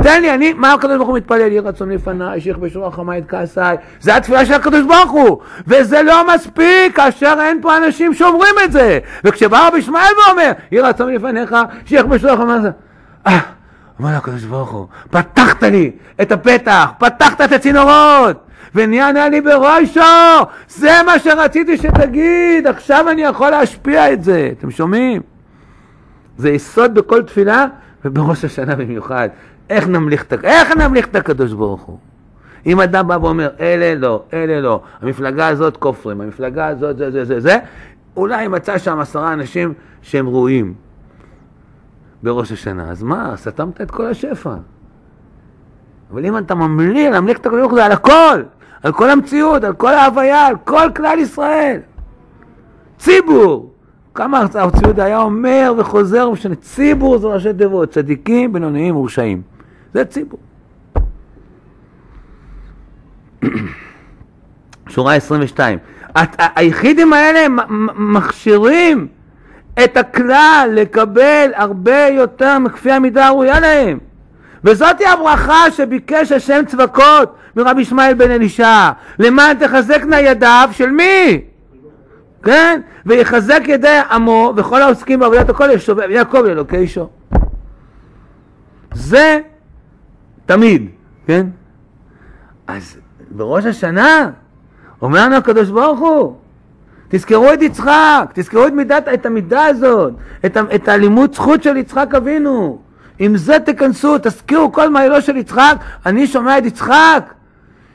תן לי, אני, מה הקדוש ברוך הוא מתפלל? יהי רצון לפניי, שיכבשו רחמי את כעסיי. זה התפילה של הקדוש ברוך הוא. וזה לא מספיק כאשר אין פה אנשים שאומרים את זה. וכשבא רבי ישמעאל ואומר, יהי רצון לפניך, שיכבשו רחמי את אה, אומר לקדוש ברוך הוא, פתחת לי את הפתח, פתחת את הצינורות. ונענה לי בראשו, זה מה שרציתי שתגיד, עכשיו אני יכול להשפיע את זה, אתם שומעים? זה יסוד בכל תפילה ובראש השנה במיוחד. איך נמליך איך נמליך את הקדוש ברוך הוא? אם אדם בא ואומר, אלה לא, אלה לא, המפלגה הזאת כופרים, המפלגה הזאת זה זה זה זה, אולי מצא שם עשרה אנשים שהם ראויים בראש השנה. אז מה, סתמת את כל השפע. אבל אם אתה ממליך, להמליך את הקדוש ברוך הוא על הכל, על כל המציאות, על כל ההוויה, על כל כלל ישראל. ציבור. כמה הרב ציודה היה אומר וחוזר ציבור זה ראשי תיבות, צדיקים, בינוניים ורשעים. זה ציבור. שורה 22. היחידים האלה מכשירים את הכלל לקבל הרבה יותר מכפי המידה הראויה להם. וזאתי הברכה שביקש השם צבקות מרבי ישמעאל בן אלישע, למען תחזקנה ידיו של מי? כן? ויחזק ידי עמו וכל העוסקים בעבודת הקודש, יעקב לאלוקי אישו. זה תמיד, כן? אז בראש השנה אומר לנו הקדוש ברוך הוא, תזכרו את יצחק, תזכרו את, מידת, את המידה הזאת, את, את הלימוד זכות של יצחק אבינו. עם זה תכנסו, תזכירו כל מעילו של יצחק. אני שומע את יצחק,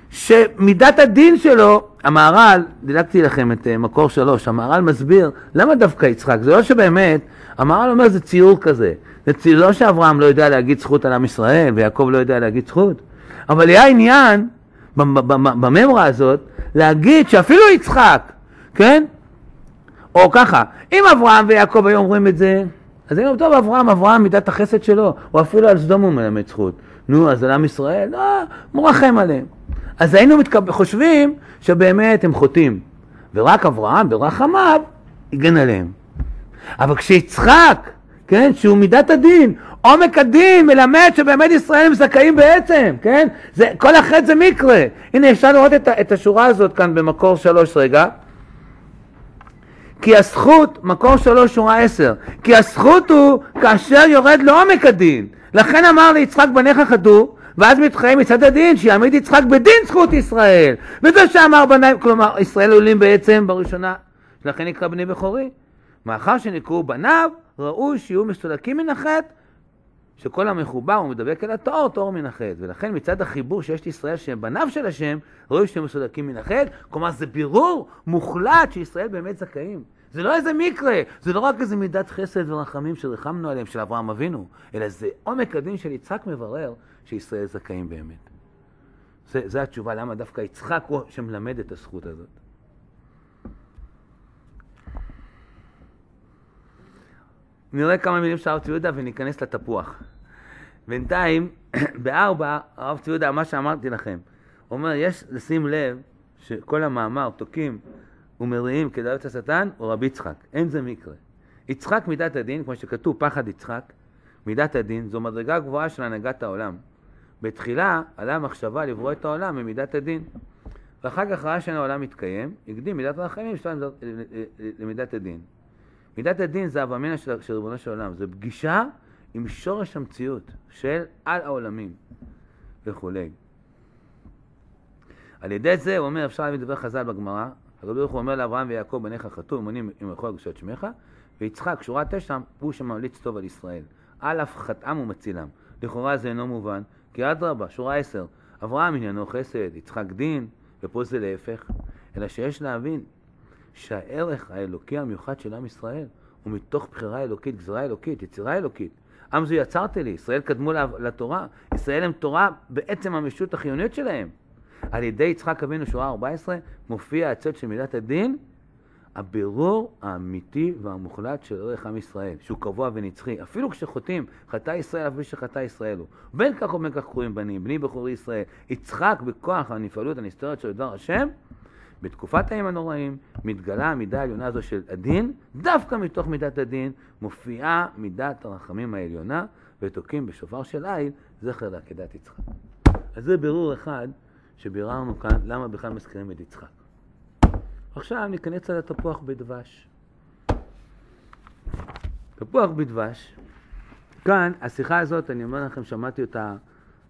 שמידת הדין שלו, המהר"ל, דילגתי לכם את uh, מקור שלוש, המהר"ל מסביר למה דווקא יצחק. זה לא שבאמת, המהר"ל אומר זה ציור כזה. זה לא שאברהם לא יודע להגיד זכות על עם ישראל, ויעקב לא יודע להגיד זכות, אבל היה עניין בממרה הזאת, להגיד שאפילו יצחק, כן? או ככה, אם אברהם ויעקב היו אומרים את זה, אז היינו טוב, אברהם, אברהם מידת החסד שלו, או אפילו על סדום הוא מלמד זכות. נו, אז על עם ישראל, לא, מרחם עליהם. אז היינו מתקב... חושבים שבאמת הם חוטאים, ורק אברהם ברחמיו הגן עליהם. אבל כשיצחק, כן, שהוא מידת הדין, עומק הדין מלמד שבאמת ישראל הם זכאים בעצם, כן? זה, כל החטא זה מקרה. הנה אפשר לראות את, את השורה הזאת כאן במקור שלוש רגע. כי הזכות, מקור שלוש שורה עשר, כי הזכות הוא כאשר יורד לעומק הדין. לכן אמר ליצחק בניך חדו, ואז מתחייב מצד הדין שיעמיד יצחק בדין זכות ישראל. וזה שאמר בניי, כלומר ישראל עולים בעצם בראשונה, לכן נקרא בני בכורי. מאחר שנקראו בניו, ראוי שיהיו מסולקים מן החטא, שכל המחובר ומדבק אל הטהור, טהור מן החטא. ולכן מצד החיבור שיש לישראל שהם בניו של השם, ראוי שהם מסולקים מן החטא. כלומר זה בירור מוחלט שישראל באמת זכאים. זה לא איזה מקרה, זה לא רק איזה מידת חסד ורחמים שריחמנו עליהם של אברהם אבינו, אלא זה עומק הדין של יצחק מברר שישראל זכאים באמת. זה התשובה למה דווקא יצחק הוא שמלמד את הזכות הזאת. נראה כמה מילים של הרב צבי יהודה וניכנס לתפוח. בינתיים, <clears throat> בארבע, הרב צבי יהודה, מה שאמרתי לכם, אומר, יש לשים לב שכל המאמר, תוקים ומריעים כדאיות השטן, הוא רבי יצחק. אין זה מקרה. יצחק מידת הדין, כמו שכתוב, פחד יצחק, מידת הדין, זו מדרגה גבוהה של הנהגת העולם. בתחילה עלה המחשבה לברוא את העולם ממידת הדין. ואחר כך ראה שאין העולם מתקיים, הקדים מידת הרחמים למידת הדין. מידת הדין זה אבא של, של ריבונו של עולם, זה פגישה עם שורש המציאות של על העולמים וכולי. על ידי זה, הוא אומר, אפשר להביא לדבר חז"ל בגמרא, הקדוש ברוך הוא אומר לאברהם ויעקב בניך חטאו, אמונים עם יכול קדושת שמך, ויצחק, שורה תשע, הוא שממליץ טוב על ישראל. על אף חטאם ומצילם. לכאורה זה אינו מובן, כי אדרבה, שורה עשר, אברהם עניינו חסד, יצחק דין, ופה זה להפך, אלא שיש להבין שהערך האלוקי המיוחד של עם ישראל הוא מתוך בחירה אלוקית, גזרה אלוקית, יצירה אלוקית. עם זו יצרת לי, ישראל קדמו לתורה, ישראל הם תורה בעצם המשות החיונית שלהם. על ידי יצחק אבינו שורה 14 מופיע הצד של מידת הדין, הבירור האמיתי והמוחלט של ערך עם ישראל, שהוא קבוע ונצחי. אפילו כשחוטאים, חטא ישראל מי שחטא ישראל הוא. בין כך ובין כך קרויים בנים, בני בחורי ישראל. יצחק בכוח הנפעלות הנסתרת של דבר השם, בתקופת הימים הנוראים מתגלה המידה העליונה הזו של הדין, דווקא מתוך מידת הדין מופיעה מידת הרחמים העליונה, ותוקעים בשופר של איל זכר לעקדת יצחק. אז זה בירור אחד שביררנו כאן, למה בכלל מזכירים את יצחק. עכשיו ניכנס על התפוח בדבש. תפוח בדבש, כאן השיחה הזאת, אני אומר לכם, שמעתי אותה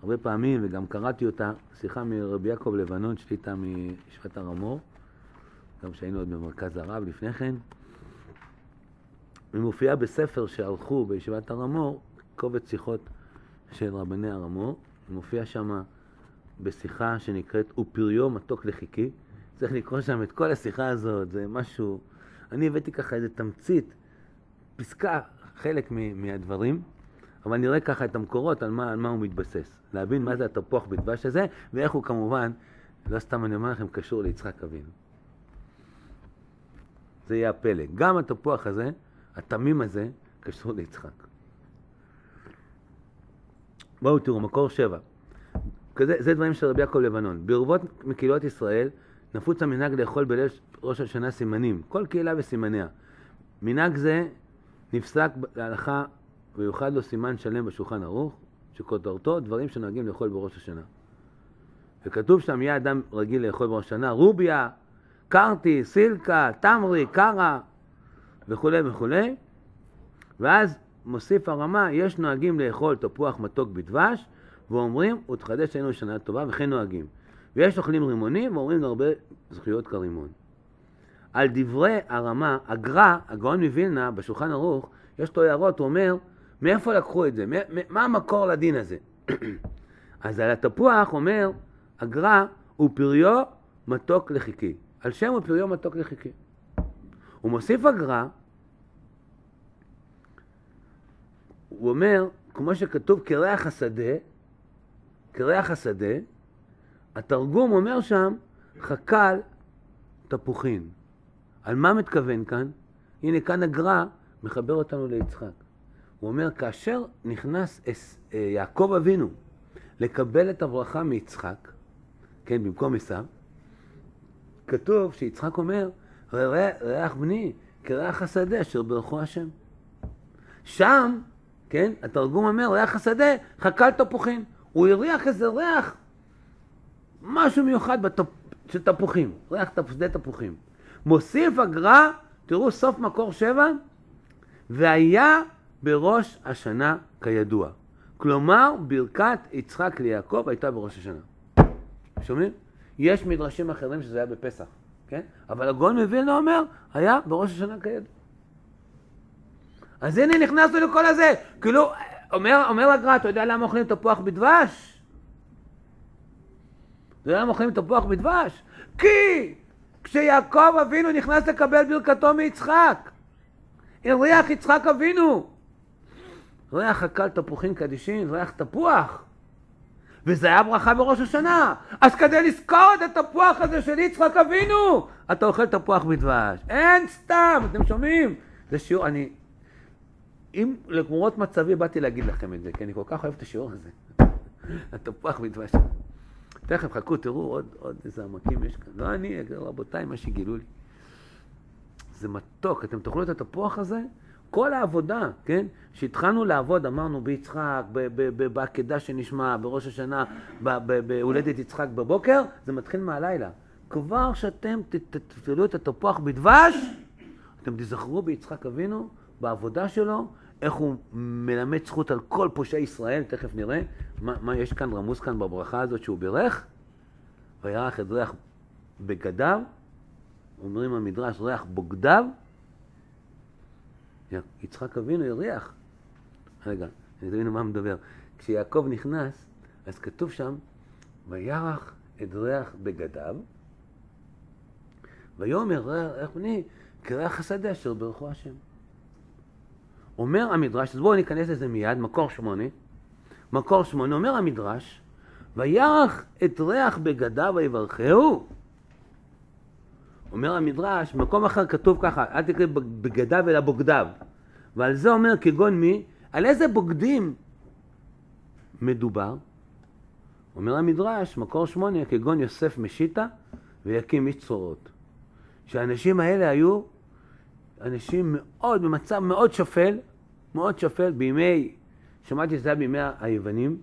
הרבה פעמים וגם קראתי אותה, שיחה מרבי יעקב לבנון, שליטה מישיבת הר המור, גם כשהיינו עוד במרכז הרב לפני כן. היא מופיעה בספר שערכו בישיבת הר המור, קובץ שיחות של רבני הר המור, מופיע שם בשיחה שנקראת "ופריו מתוק לחיקי". צריך לקרוא שם את כל השיחה הזאת, זה משהו... אני הבאתי ככה איזה תמצית, פסקה, חלק מהדברים. אבל נראה ככה את המקורות, על מה, על מה הוא מתבסס. להבין מה זה התפוח בדבש הזה, ואיך הוא כמובן, לא סתם אני אומר לכם, קשור ליצחק אבינו. זה יהיה הפלא. גם התפוח הזה, התמים הזה, קשור ליצחק. בואו תראו, מקור שבע. כזה, זה דברים של רבי יעקב לבנון. ברבות מקהילות ישראל נפוץ המנהג לאכול בליל ראש השנה סימנים, כל קהילה וסימניה. מנהג זה נפסק להלכה ויוחד לו סימן שלם בשולחן ערוך, שכותרתו דברים שנוהגים לאכול בראש השנה. וכתוב שם, יהיה אדם רגיל לאכול בראש השנה, רוביה, קרטי, סילקה, תמרי, קרה, וכולי וכולי. ואז מוסיף הרמה, יש נוהגים לאכול תפוח מתוק בדבש, ואומרים, ותחדש עלינו שנה טובה, וכן נוהגים. ויש אוכלים רימונים, ואומרים להרבה זכויות כרימון. על דברי הרמה, הגר"א, הגאון מווילנה, בשולחן ערוך, יש לו הערות, הוא אומר, מאיפה לקחו את זה? מה המקור לדין הזה? <clears throat> אז על התפוח אומר הגר"א, הוא פריו מתוק לחיקי. על שם הוא פריו מתוק לחיקי. הוא מוסיף הגר"א, הוא אומר, כמו שכתוב כריח השדה, כריח השדה, התרגום אומר שם חקל תפוחין. על מה מתכוון כאן? הנה כאן הגר"א מחבר אותנו ליצחק. הוא אומר, כאשר נכנס אה, יעקב אבינו לקבל את הברכה מיצחק, כן, במקום עשיו, כתוב שיצחק אומר, ריח בני כריח השדה אשר ברכו השם. שם, כן, התרגום אומר, ריח השדה חקל תפוחים. הוא הריח איזה ריח, משהו מיוחד בתפ... של תפוחים, ריח שדה תפוחים. מוסיף הגר"א, תראו סוף מקור שבע, והיה בראש השנה כידוע. כלומר, ברכת יצחק ליעקב הייתה בראש השנה. שומעים? יש מדרשים אחרים שזה היה בפסח, כן? אבל הגאון מווילנה אומר, היה בראש השנה כידוע. אז הנה נכנסנו לכל הזה. כאילו, אומר, אומר הגר"א, אתה יודע למה אוכלים תפוח בדבש? אתה יודע למה אוכלים תפוח בדבש? כי כשיעקב אבינו נכנס לקבל ברכתו מיצחק, הריח יצחק אבינו. ריח הקל תפוחים קדישין, ריח תפוח. וזה היה ברכה בראש השנה. אז כדי לזכור את התפוח הזה של יצחק אבינו, אתה אוכל תפוח בדבש. אין סתם, אתם שומעים? זה שיעור, אני... אם לגמורות מצבי באתי להגיד לכם את זה, כי אני כל כך אוהב את השיעור הזה. <laughs> התפוח בדבש. תכף חכו, תראו עוד, עוד איזה עמקים יש כאן. לא אני, רבותיי, מה שגילו לי. זה מתוק, אתם תאכלו את התפוח הזה, כל העבודה, כן? שהתחלנו לעבוד, אמרנו ביצחק, בעקדה שנשמע, בראש השנה, בהולדת יצחק בבוקר, זה מתחיל מהלילה. כבר שאתם תפעלו את התפוח בדבש, אתם תזכרו ביצחק אבינו, בעבודה שלו, איך הוא מלמד זכות על כל פושעי ישראל, תכף נראה מה, מה יש כאן, רמוז כאן בברכה הזאת שהוא בירך, וירח את ריח בגדיו, אומרים המדרש ריח בוגדיו, יצחק אבינו הריח. רגע, אני תבינו מה מדבר. כשיעקב נכנס, אז כתוב שם, וירח את ריח בגדיו, ויאמר, איך אני, כריח השדה אשר ברכו השם. אומר המדרש, אז בואו ניכנס לזה מיד, מקור שמונה. מקור שמונה, אומר המדרש, וירח את ריח בגדיו ויברכהו. אומר המדרש, במקום אחר כתוב ככה, אל תקרא בגדיו אלא בוגדיו. ועל זה אומר כגון מי, על איזה בוגדים מדובר? אומר המדרש, מקור שמונה, כגון יוסף משיטה ויקים איש צרורות. שהאנשים האלה היו אנשים מאוד, במצב מאוד שפל, מאוד שפל, בימי, שמעתי שזה היה בימי היוונים,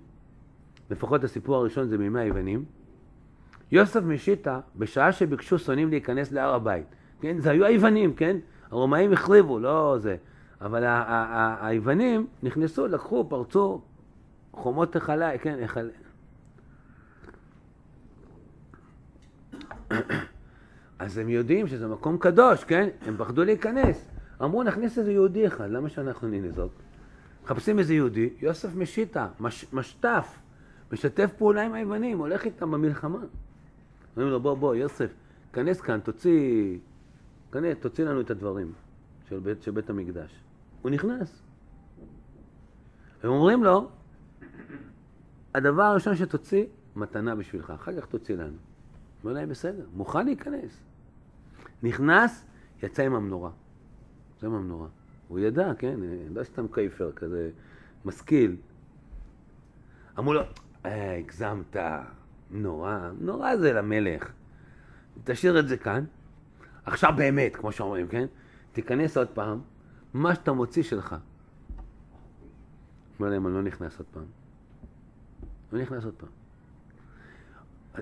לפחות הסיפור הראשון זה בימי היוונים. יוסף משיטה, בשעה שביקשו שונאים להיכנס להר הבית, כן, זה היו היוונים, כן? הרומאים החריבו, לא זה. אבל היוונים נכנסו, לקחו, פרצו חומות החלה, כן, החלה. <coughs> אז הם יודעים שזה מקום קדוש, כן? הם פחדו להיכנס. אמרו, נכניס איזה יהודי אחד, למה שאנחנו ננזוק? מחפשים איזה יהודי, יוסף משיטה, מש, משתף, משתף פעולה עם היוונים, הולך איתם במלחמה. אומרים לו, בוא, בוא, יוסף, כנס כאן, תוציא, כנס, תוציא לנו את הדברים של בית, של בית המקדש. הוא נכנס. הם אומרים לו, הדבר הראשון שתוציא, מתנה בשבילך, אחר כך תוציא לנו. אומר להם, בסדר, מוכן להיכנס. נכנס, יצא עם המנורה. יצא עם המנורה. הוא ידע, כן, לא סתם קייפר כזה, משכיל. אמרו לו, אה, הגזמת, נורא, נורא זה למלך. תשאיר את זה כאן. עכשיו באמת, כמו שאומרים, כן? תיכנס עוד פעם, מה שאתה מוציא שלך. אומר להם, אני לא נכנס עוד פעם. לא נכנס עוד פעם.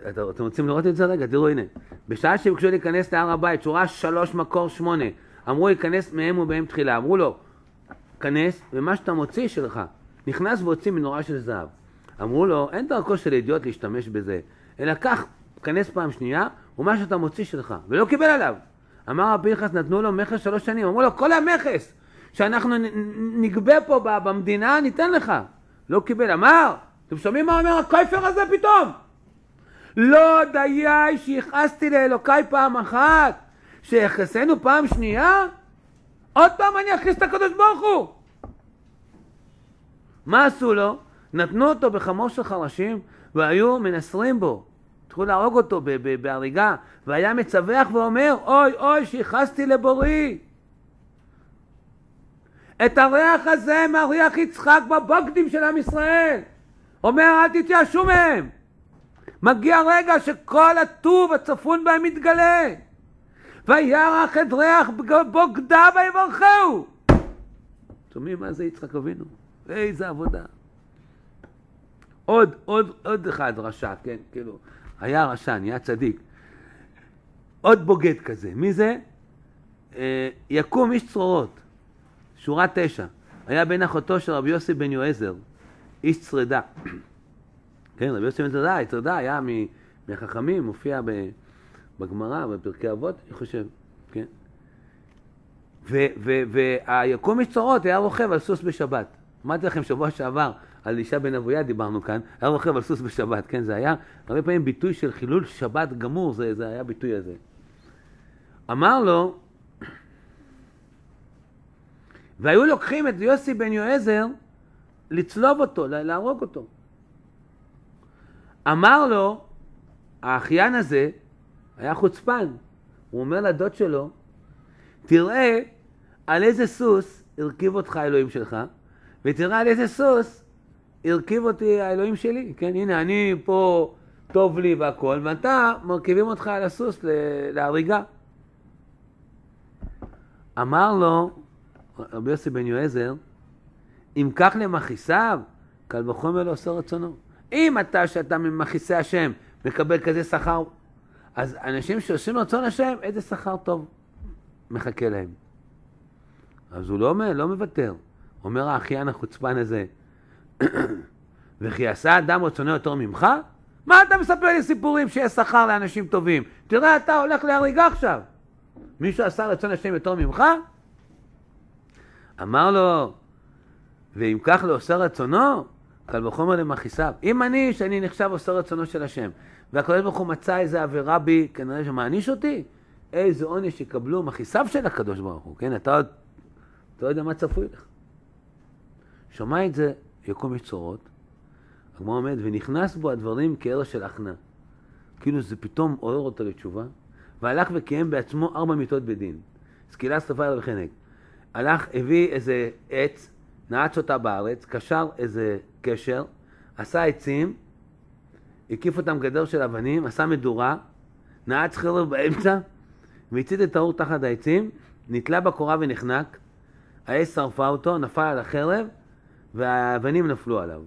אתם רוצים לראות את זה רגע? תראו הנה. בשעה שביקשו להיכנס להר הבית, שורה שלוש מקור שמונה, אמרו להיכנס מהם ובהם תחילה. אמרו לו, כנס, ומה שאתה מוציא שלך. נכנס והוציא מנורה של זהב. אמרו לו, אין דרכו של אידיוט להשתמש בזה, אלא קח, כנס פעם שנייה, ומה שאתה מוציא שלך. ולא קיבל עליו. אמר רבי פנחס, נתנו לו מכס שלוש שנים. אמרו לו, כל המכס שאנחנו נגבה פה במדינה, ניתן לך. לא קיבל. אמר, אתם שומעים מה אומר הקויפר הזה פתאום? לא דיי שיכעסתי לאלוקיי פעם אחת, שיחסנו פעם שנייה? עוד פעם אני אכניס את הקדוש ברוך הוא. מה עשו לו? נתנו אותו בחמור של חרשים והיו מנסרים בו. התחילו להרוג אותו בהריגה, והיה מצווח ואומר, אוי אוי שיכעסתי לבורי. את הריח הזה מריח יצחק בבוגדים של עם ישראל. אומר אל תתייאשו מהם. מגיע רגע שכל הטוב הצפון בהם מתגלה. וירח את ריח בוגדה ויברכהו. שומעים מה זה יצחק אבינו? איזה עבודה. עוד, עוד, עוד אחד רשע, כן, כאילו, היה רשע, נהיה צדיק. עוד בוגד כזה, מי זה? אה, יקום איש צרורות, שורה תשע. היה בן אחותו של רבי יוסי בן יועזר, איש צרדה. <clears throat> כן, רבי יוסי בן צרדה, צרדה היה מהחכמים, מופיע בגמרא, בפרקי אבות, אני חושב, כן. והיקום איש צרורות היה רוכב על סוס בשבת. אמרתי לכם שבוע שעבר, על אישה בן אבויה דיברנו כאן, היה רוכב על סוס בשבת, כן, זה היה הרבה פעמים ביטוי של חילול שבת גמור, זה, זה היה ביטוי הזה. אמר לו, והיו לוקחים את יוסי בן יועזר לצלוב אותו, להרוג אותו. אמר לו, האחיין הזה היה חוצפן, הוא אומר לדוד שלו, תראה על איזה סוס הרכיב אותך האלוהים שלך, ותראה על איזה סוס הרכיב אותי האלוהים שלי, כן, הנה אני פה טוב לי והכל, ואתה מרכיבים אותך על הסוס להריגה. אמר לו רבי יוסי בן יועזר, אם כך למכיסיו, קל וחומר לא עושה רצונו. אם אתה, שאתה ממכיסי השם, מקבל כזה שכר, אז אנשים שעושים רצון השם, איזה שכר טוב מחכה להם. אז הוא לא, לא מוותר. אומר האחיין החוצפן הזה, <coughs> וכי עשה אדם רצונו יותר ממך? מה אתה מספר לי סיפורים שיש שכר לאנשים טובים? תראה, אתה הולך להריגה עכשיו. מישהו עשה רצון השם יותר ממך? אמר לו, ואם כך לא עושה רצונו, קל וחומר למכיסיו. אם אני, שאני נחשב עושה רצונו של השם, והקדוש ברוך הוא מצא איזה עבירה בי, כנראה שמעניש אותי, איזה עונש יקבלו מכיסיו של הקדוש ברוך הוא, כן? אתה עוד, אתה לא יודע מה צפוי לך. שמע את זה יקום יש צורות, הגמרא אומרת, ונכנס בו הדברים כערש של הכנעה. כאילו זה פתאום עורר אותו לתשובה, והלך וקיים בעצמו ארבע מיטות בדין. סקילה שרפה עליו וחנק. הלך, הביא איזה עץ, נעץ אותה בארץ, קשר איזה קשר, עשה עצים, הקיף אותם גדר של אבנים, עשה מדורה, נעץ חרב באמצע, והצית את האור תחת העצים, נתלה בקורה ונחנק, האש שרפה אותו, נפל על החרב, והאבנים נפלו עליו.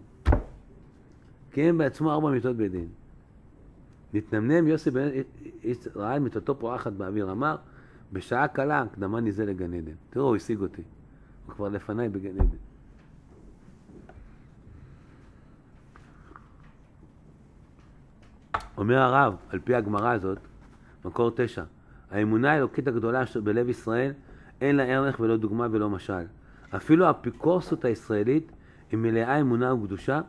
קיים בעצמו ארבע מיטות בדין. נתנמנם יוסי בן ראה את מיטתו פורחת באוויר, אמר, בשעה קלה הקדמני זה לגן עדן. תראו, הוא השיג אותי. הוא כבר לפניי בגן עדן. אומר הרב, על פי הגמרא הזאת, מקור תשע, האמונה האלוקית הגדולה בלב ישראל אין לה ערך ולא דוגמה ולא משל. אפילו האפיקורסות הישראלית היא מלאה אמונה וקדושה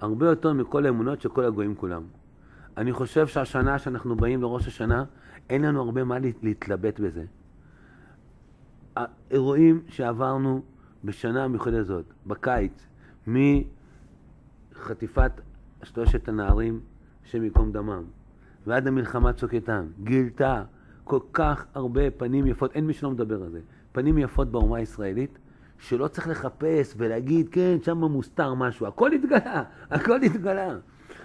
הרבה יותר מכל האמונות של כל הגויים כולם. אני חושב שהשנה שאנחנו באים לראש השנה, אין לנו הרבה מה להתלבט בזה. האירועים שעברנו בשנה המיוחדת הזאת, בקיץ, מחטיפת שלושת הנערים, השם ייקום דמם, ועד המלחמה צוק איתן, גילתה כל כך הרבה פנים יפות, אין מי שלא מדבר על זה, פנים יפות באומה הישראלית, שלא צריך לחפש ולהגיד, כן, שם מוסתר משהו, הכל התגלה, הכל התגלה.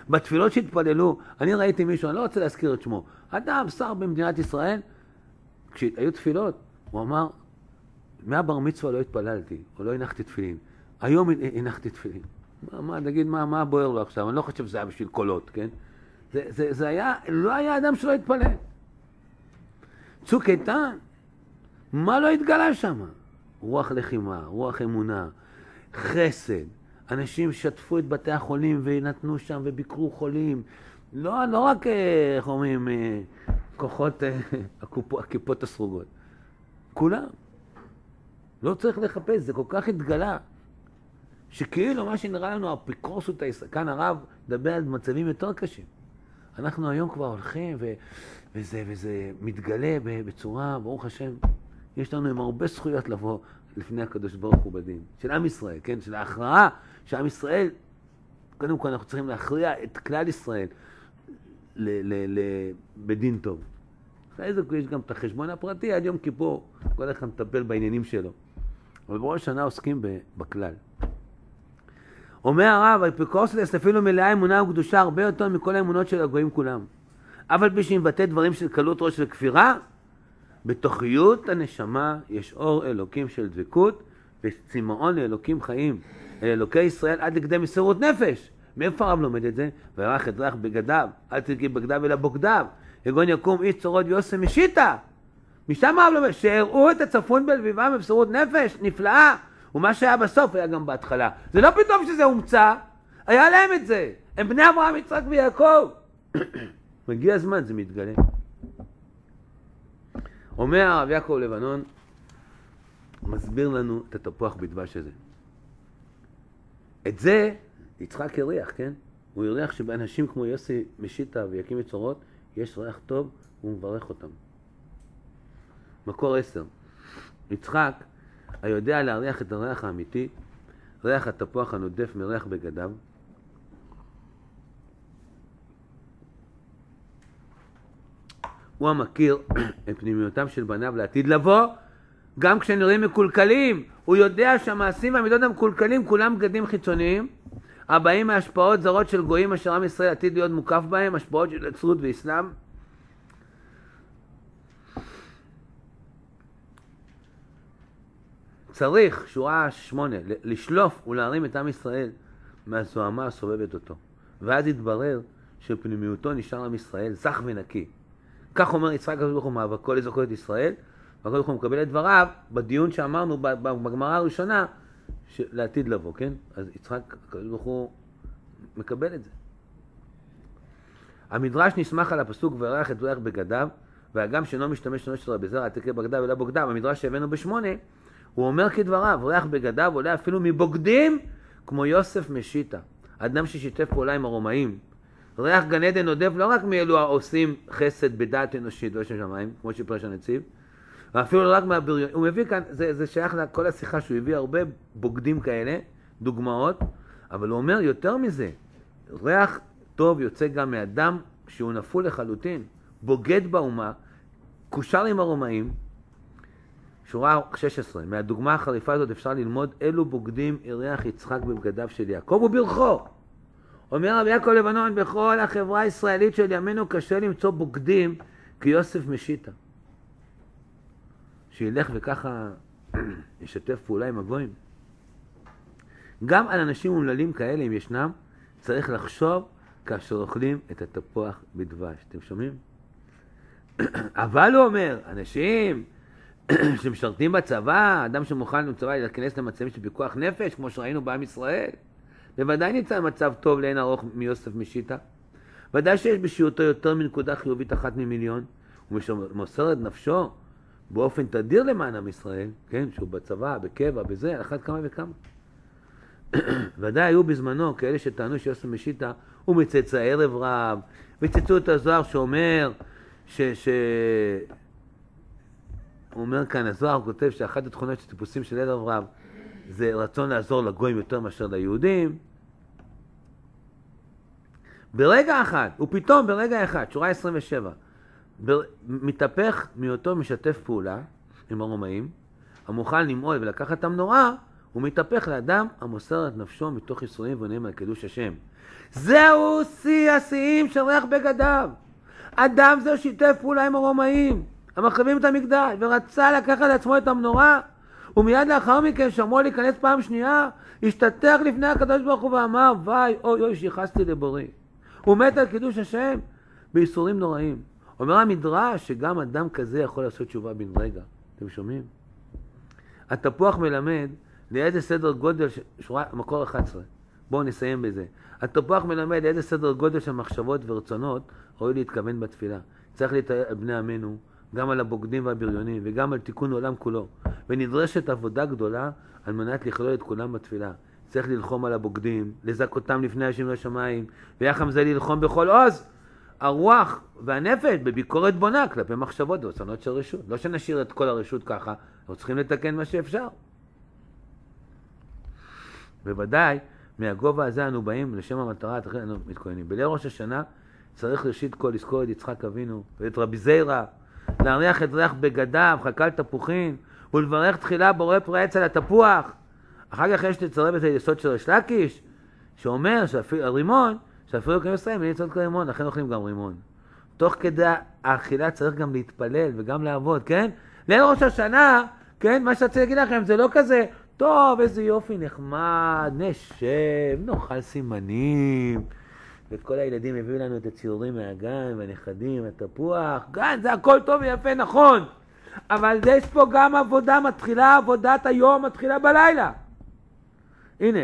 בתפילות שהתפללו, אני ראיתי מישהו, אני לא רוצה להזכיר את שמו, אדם, שר במדינת ישראל, כשהיו תפילות, הוא אמר, מהבר מצווה לא התפללתי, או לא הנחתי תפילין, היום הנחתי תפילין. מה, מה, נגיד, מה, מה בוער לו עכשיו? אני לא חושב שזה היה בשביל קולות, כן? זה, זה, זה היה, לא היה אדם שלא התפלל. צוק איתן, מה לא התגלה שם? רוח לחימה, רוח אמונה, חסד. אנשים שטפו את בתי החולים ונתנו שם וביקרו חולים. לא, לא רק, אה, איך אומרים, אה, כוחות אה, <laughs> הכיפות הסרוגות. כולם. לא צריך לחפש, זה כל כך התגלה. שכאילו מה שנראה לנו אפיקורסות, כאן הרב מדבר על מצבים יותר קשים. אנחנו היום כבר הולכים ו, וזה, וזה מתגלה בצורה, ברוך השם, יש לנו עם הרבה זכויות לבוא לפני הקדוש ברוך הוא בדין, של עם ישראל, כן? של ההכרעה שעם ישראל, קודם כל אנחנו צריכים להכריע את כלל ישראל ל- ל- ל- בדין טוב. אחרי זה יש גם את החשבון הפרטי, עד יום כיפור, כל אחד מטפל בעניינים שלו. אבל בראש השנה עוסקים בכלל. אומר הרב, אפיקורסלס אפילו מלאה אמונה וקדושה הרבה יותר מכל האמונות של הגויים כולם. אבל בשביל מבטא דברים של קלות ראש וכפירה, בתוכיות הנשמה יש אור אלוקים של דבקות וצמאון לאלוקים חיים, אל אלוקי ישראל עד לכדי מסירות נפש. מאיפה הרב לומד את זה? וירח את ריח בגדיו, אל תלכי בגדיו אלא בוגדיו. יגון יקום איש צורות ויוסם משיתא. משם הרב לומד, שהראו את הצפון בלביבם במסירות נפש נפלאה, ומה שהיה בסוף היה גם בהתחלה. זה לא פתאום שזה הומצא, היה להם את זה. הם בני אברהם, יצחק ויעקב. <coughs> מגיע הזמן, זה מתגלה. אומר הרב יעקב לבנון, מסביר לנו את התפוח בדבש הזה. את זה יצחק הריח, כן? הוא הריח שבאנשים כמו יוסי משיטה ויקים מצורות, יש ריח טוב, והוא מברך אותם. מקור עשר, יצחק, היודע להריח את הריח האמיתי, ריח התפוח הנודף מריח בגדיו, הוא המכיר את פנימיותם של בניו לעתיד לבוא, גם כשנראים מקולקלים. הוא יודע שהמעשים והמידות המקולקלים כולם בגדים חיצוניים, הבאים מהשפעות זרות של גויים אשר עם ישראל עתיד להיות מוקף בהם, השפעות של עצרות ואסלאם. צריך, שורה שמונה, לשלוף ולהרים את עם ישראל מהזוהמה הסובבת אותו. ואז יתברר שפנימיותו נשאר עם ישראל זך ונקי. כך אומר יצחק הקדוש ברוך הוא מאבקו לזכור את ישראל, והקדוש ברוך הוא מקבל את דבריו בדיון שאמרנו בגמרא הראשונה לעתיד לבוא, כן? אז יצחק הקדוש ברוך הוא מקבל את זה. המדרש נסמך על הפסוק וירח את זרח בגדיו, והגם שאינו משתמש שלוש עשרה בזרע תקרא בגדיו אלא בוגדיו, המדרש שהבאנו בשמונה, הוא אומר כדבריו, ריח בגדיו עולה אפילו מבוגדים כמו יוסף משיטה, אדם ששיתף פעולה עם הרומאים ריח גן עדן נודף לא רק מאלו העושים חסד בדעת אנושית, לא של שמיים, כמו שפרש הנציב, ואפילו לא רק מהבריון, הוא מביא כאן, זה, זה שייך לכל השיחה שהוא הביא הרבה בוגדים כאלה, דוגמאות, אבל הוא אומר יותר מזה, ריח טוב יוצא גם מאדם שהוא נפול לחלוטין, בוגד באומה, קושר עם הרומאים, שורה 16, מהדוגמה החריפה הזאת אפשר ללמוד אילו בוגדים אירח יצחק בבגדיו של יעקב וברכו. אומר רבי יעקב לבנון, בכל החברה הישראלית של ימינו קשה למצוא בוגדים כיוסף משיטה. שילך וככה <clears throat> ישתף פעולה עם הגויים. גם על אנשים אומללים כאלה, אם ישנם, צריך לחשוב כאשר אוכלים את התפוח בדבש. אתם שומעים? <clears throat> אבל הוא אומר, אנשים <clears throat> שמשרתים בצבא, אדם שמוכן בצבא להיכנס למצבים של פיקוח נפש, כמו שראינו בעם ישראל, בוודאי נמצא במצב טוב לאין ארוך מיוסף משיטה. ודאי שיש בשיעותו יותר מנקודה חיובית אחת ממיליון, ומוסר את נפשו באופן תדיר למען עם ישראל, כן, שהוא בצבא, בקבע, בזה, על אחת כמה וכמה. <coughs> ודאי היו בזמנו כאלה שטענו שיוסף משיטה הוא מצאצאי ערב רב, וציטטו את הזוהר שאומר, ש... ש... הוא אומר כאן, הזוהר כותב שאחת התכונות של טיפוסים של ערב רב זה רצון לעזור לגויים יותר מאשר ליהודים. ברגע אחד, ופתאום ברגע אחד, שורה 27, בר... מתהפך מאותו משתף פעולה עם הרומאים, המוכן למעול ולקחת את המנורה, הוא מתהפך לאדם המוסר את נפשו מתוך ייסורים ועונים על קידוש השם. זהו שיא השיאים של ריח בגדיו. אדם זה שיתף פעולה עם הרומאים, המחריבים את המקדש, ורצה לקחת לעצמו את המנורה, ומיד לאחר מכן שמעו להיכנס פעם שנייה, השתתח לפני הקדוש ברוך הוא ואמר, וואי, אוי אוי שיחסתי לבורי. הוא מת על קידוש השם בייסורים נוראים. אומר המדרש שגם אדם כזה יכול לעשות תשובה בן רגע. אתם שומעים? התפוח מלמד לאיזה סדר גודל, שורה, מקור 11. בואו נסיים בזה. התפוח מלמד לאיזה סדר גודל של מחשבות ורצונות ראוי להתכוון בתפילה. צריך להתאר בני עמנו, גם על הבוגדים והבריונים, וגם על תיקון עולם כולו. ונדרשת עבודה גדולה על מנת לכלול את כולם בתפילה. צריך ללחום על הבוגדים, לזכותם לפני השם לשמיים, ויחד עם זה ללחום בכל עוז. הרוח והנפש בביקורת בונה כלפי מחשבות ורצונות של רשות. לא שנשאיר את כל הרשות ככה, אנחנו צריכים לתקן מה שאפשר. בוודאי, מהגובה הזה אנו באים לשם המטרה, אחרי אנו מתכוננים. בליל ראש השנה צריך ראשית כל לזכור את יצחק אבינו ואת רבי זיירה, להריח את ריח בגדיו, חכל תפוחין, ולברך תחילה בורא פרי עץ על התפוח. אחר כך יש לצרב את היסוד של ריש שאומר שאפילו הרימון, שאפילו כאן ישראל מי לצוד כרימון, לכן אוכלים גם רימון. תוך כדי האכילה צריך גם להתפלל וגם לעבוד, כן? ליל ראש השנה, כן, מה שרציתי להגיד לכם זה לא כזה, טוב, איזה יופי נחמד, נשב, נאכל סימנים. וכל הילדים הביאו לנו את הציורים מהגן, והנכדים, התפוח, גן, זה הכל טוב ויפה, נכון. אבל יש פה גם עבודה, מתחילה עבודת היום, מתחילה בלילה. הנה,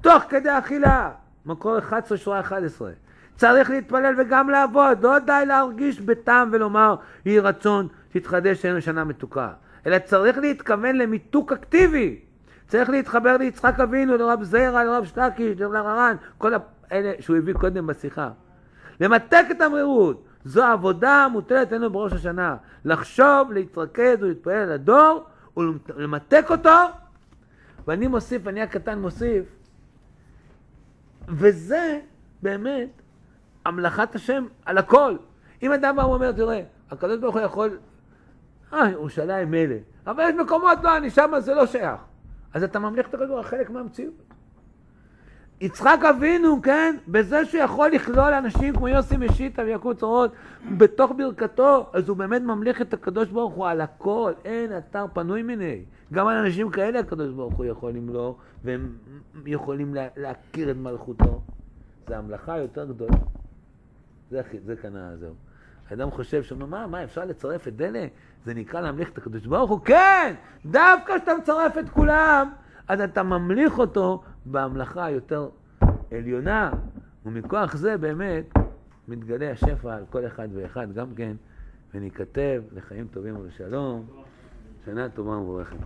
תוך כדי אכילה, מקור 11, שורה 11. צריך להתפלל וגם לעבוד, לא די להרגיש בטעם ולומר, יהי רצון שתתחדש לנו שנה מתוקה, אלא צריך להתכוון למיתוק אקטיבי. צריך להתחבר ליצחק אבינו, לרב זיירה, לרב שטקיש, לרב הר"ן, כל אלה שהוא הביא קודם בשיחה. למתק את המרירות, זו העבודה המוטלת עלינו בראש השנה. לחשוב, להתרכז ולהתפלל על הדור ולמתק אותו. ואני מוסיף, אני הקטן מוסיף, וזה באמת המלאכת השם על הכל. אם אדם בא ואומר, תראה, הקדוש ברוך הוא יכול, אה, ירושלים מילא, אבל יש מקומות, לא, אני שמה, זה לא שייך. אז אתה ממליך את הקדוש ברוך הוא חלק מהמציאות. יצחק אבינו, כן, בזה שהוא יכול לכלול אנשים כמו יוסי משיטה ויעקב צורות בתוך ברכתו, אז הוא באמת ממליך את הקדוש ברוך הוא על הכל, אין אתר פנוי מיני. גם על אנשים כאלה הקדוש ברוך הוא יכול למלוא, והם יכולים לה, להכיר את מלכותו. זו המלאכה היותר גדולה. זה, זה כאן זהו. האדם חושב שאומר, מה, מה, אפשר לצרף את דלה? זה נקרא להמליך את הקדוש ברוך הוא? כן! דווקא כשאתה מצרף את כולם, אז אתה ממליך אותו בהמלכה היותר עליונה, ומכוח זה באמת מתגלה השפע על כל אחד ואחד גם כן, וניכתב לחיים טובים ולשלום. שנה טובה ומבורכת.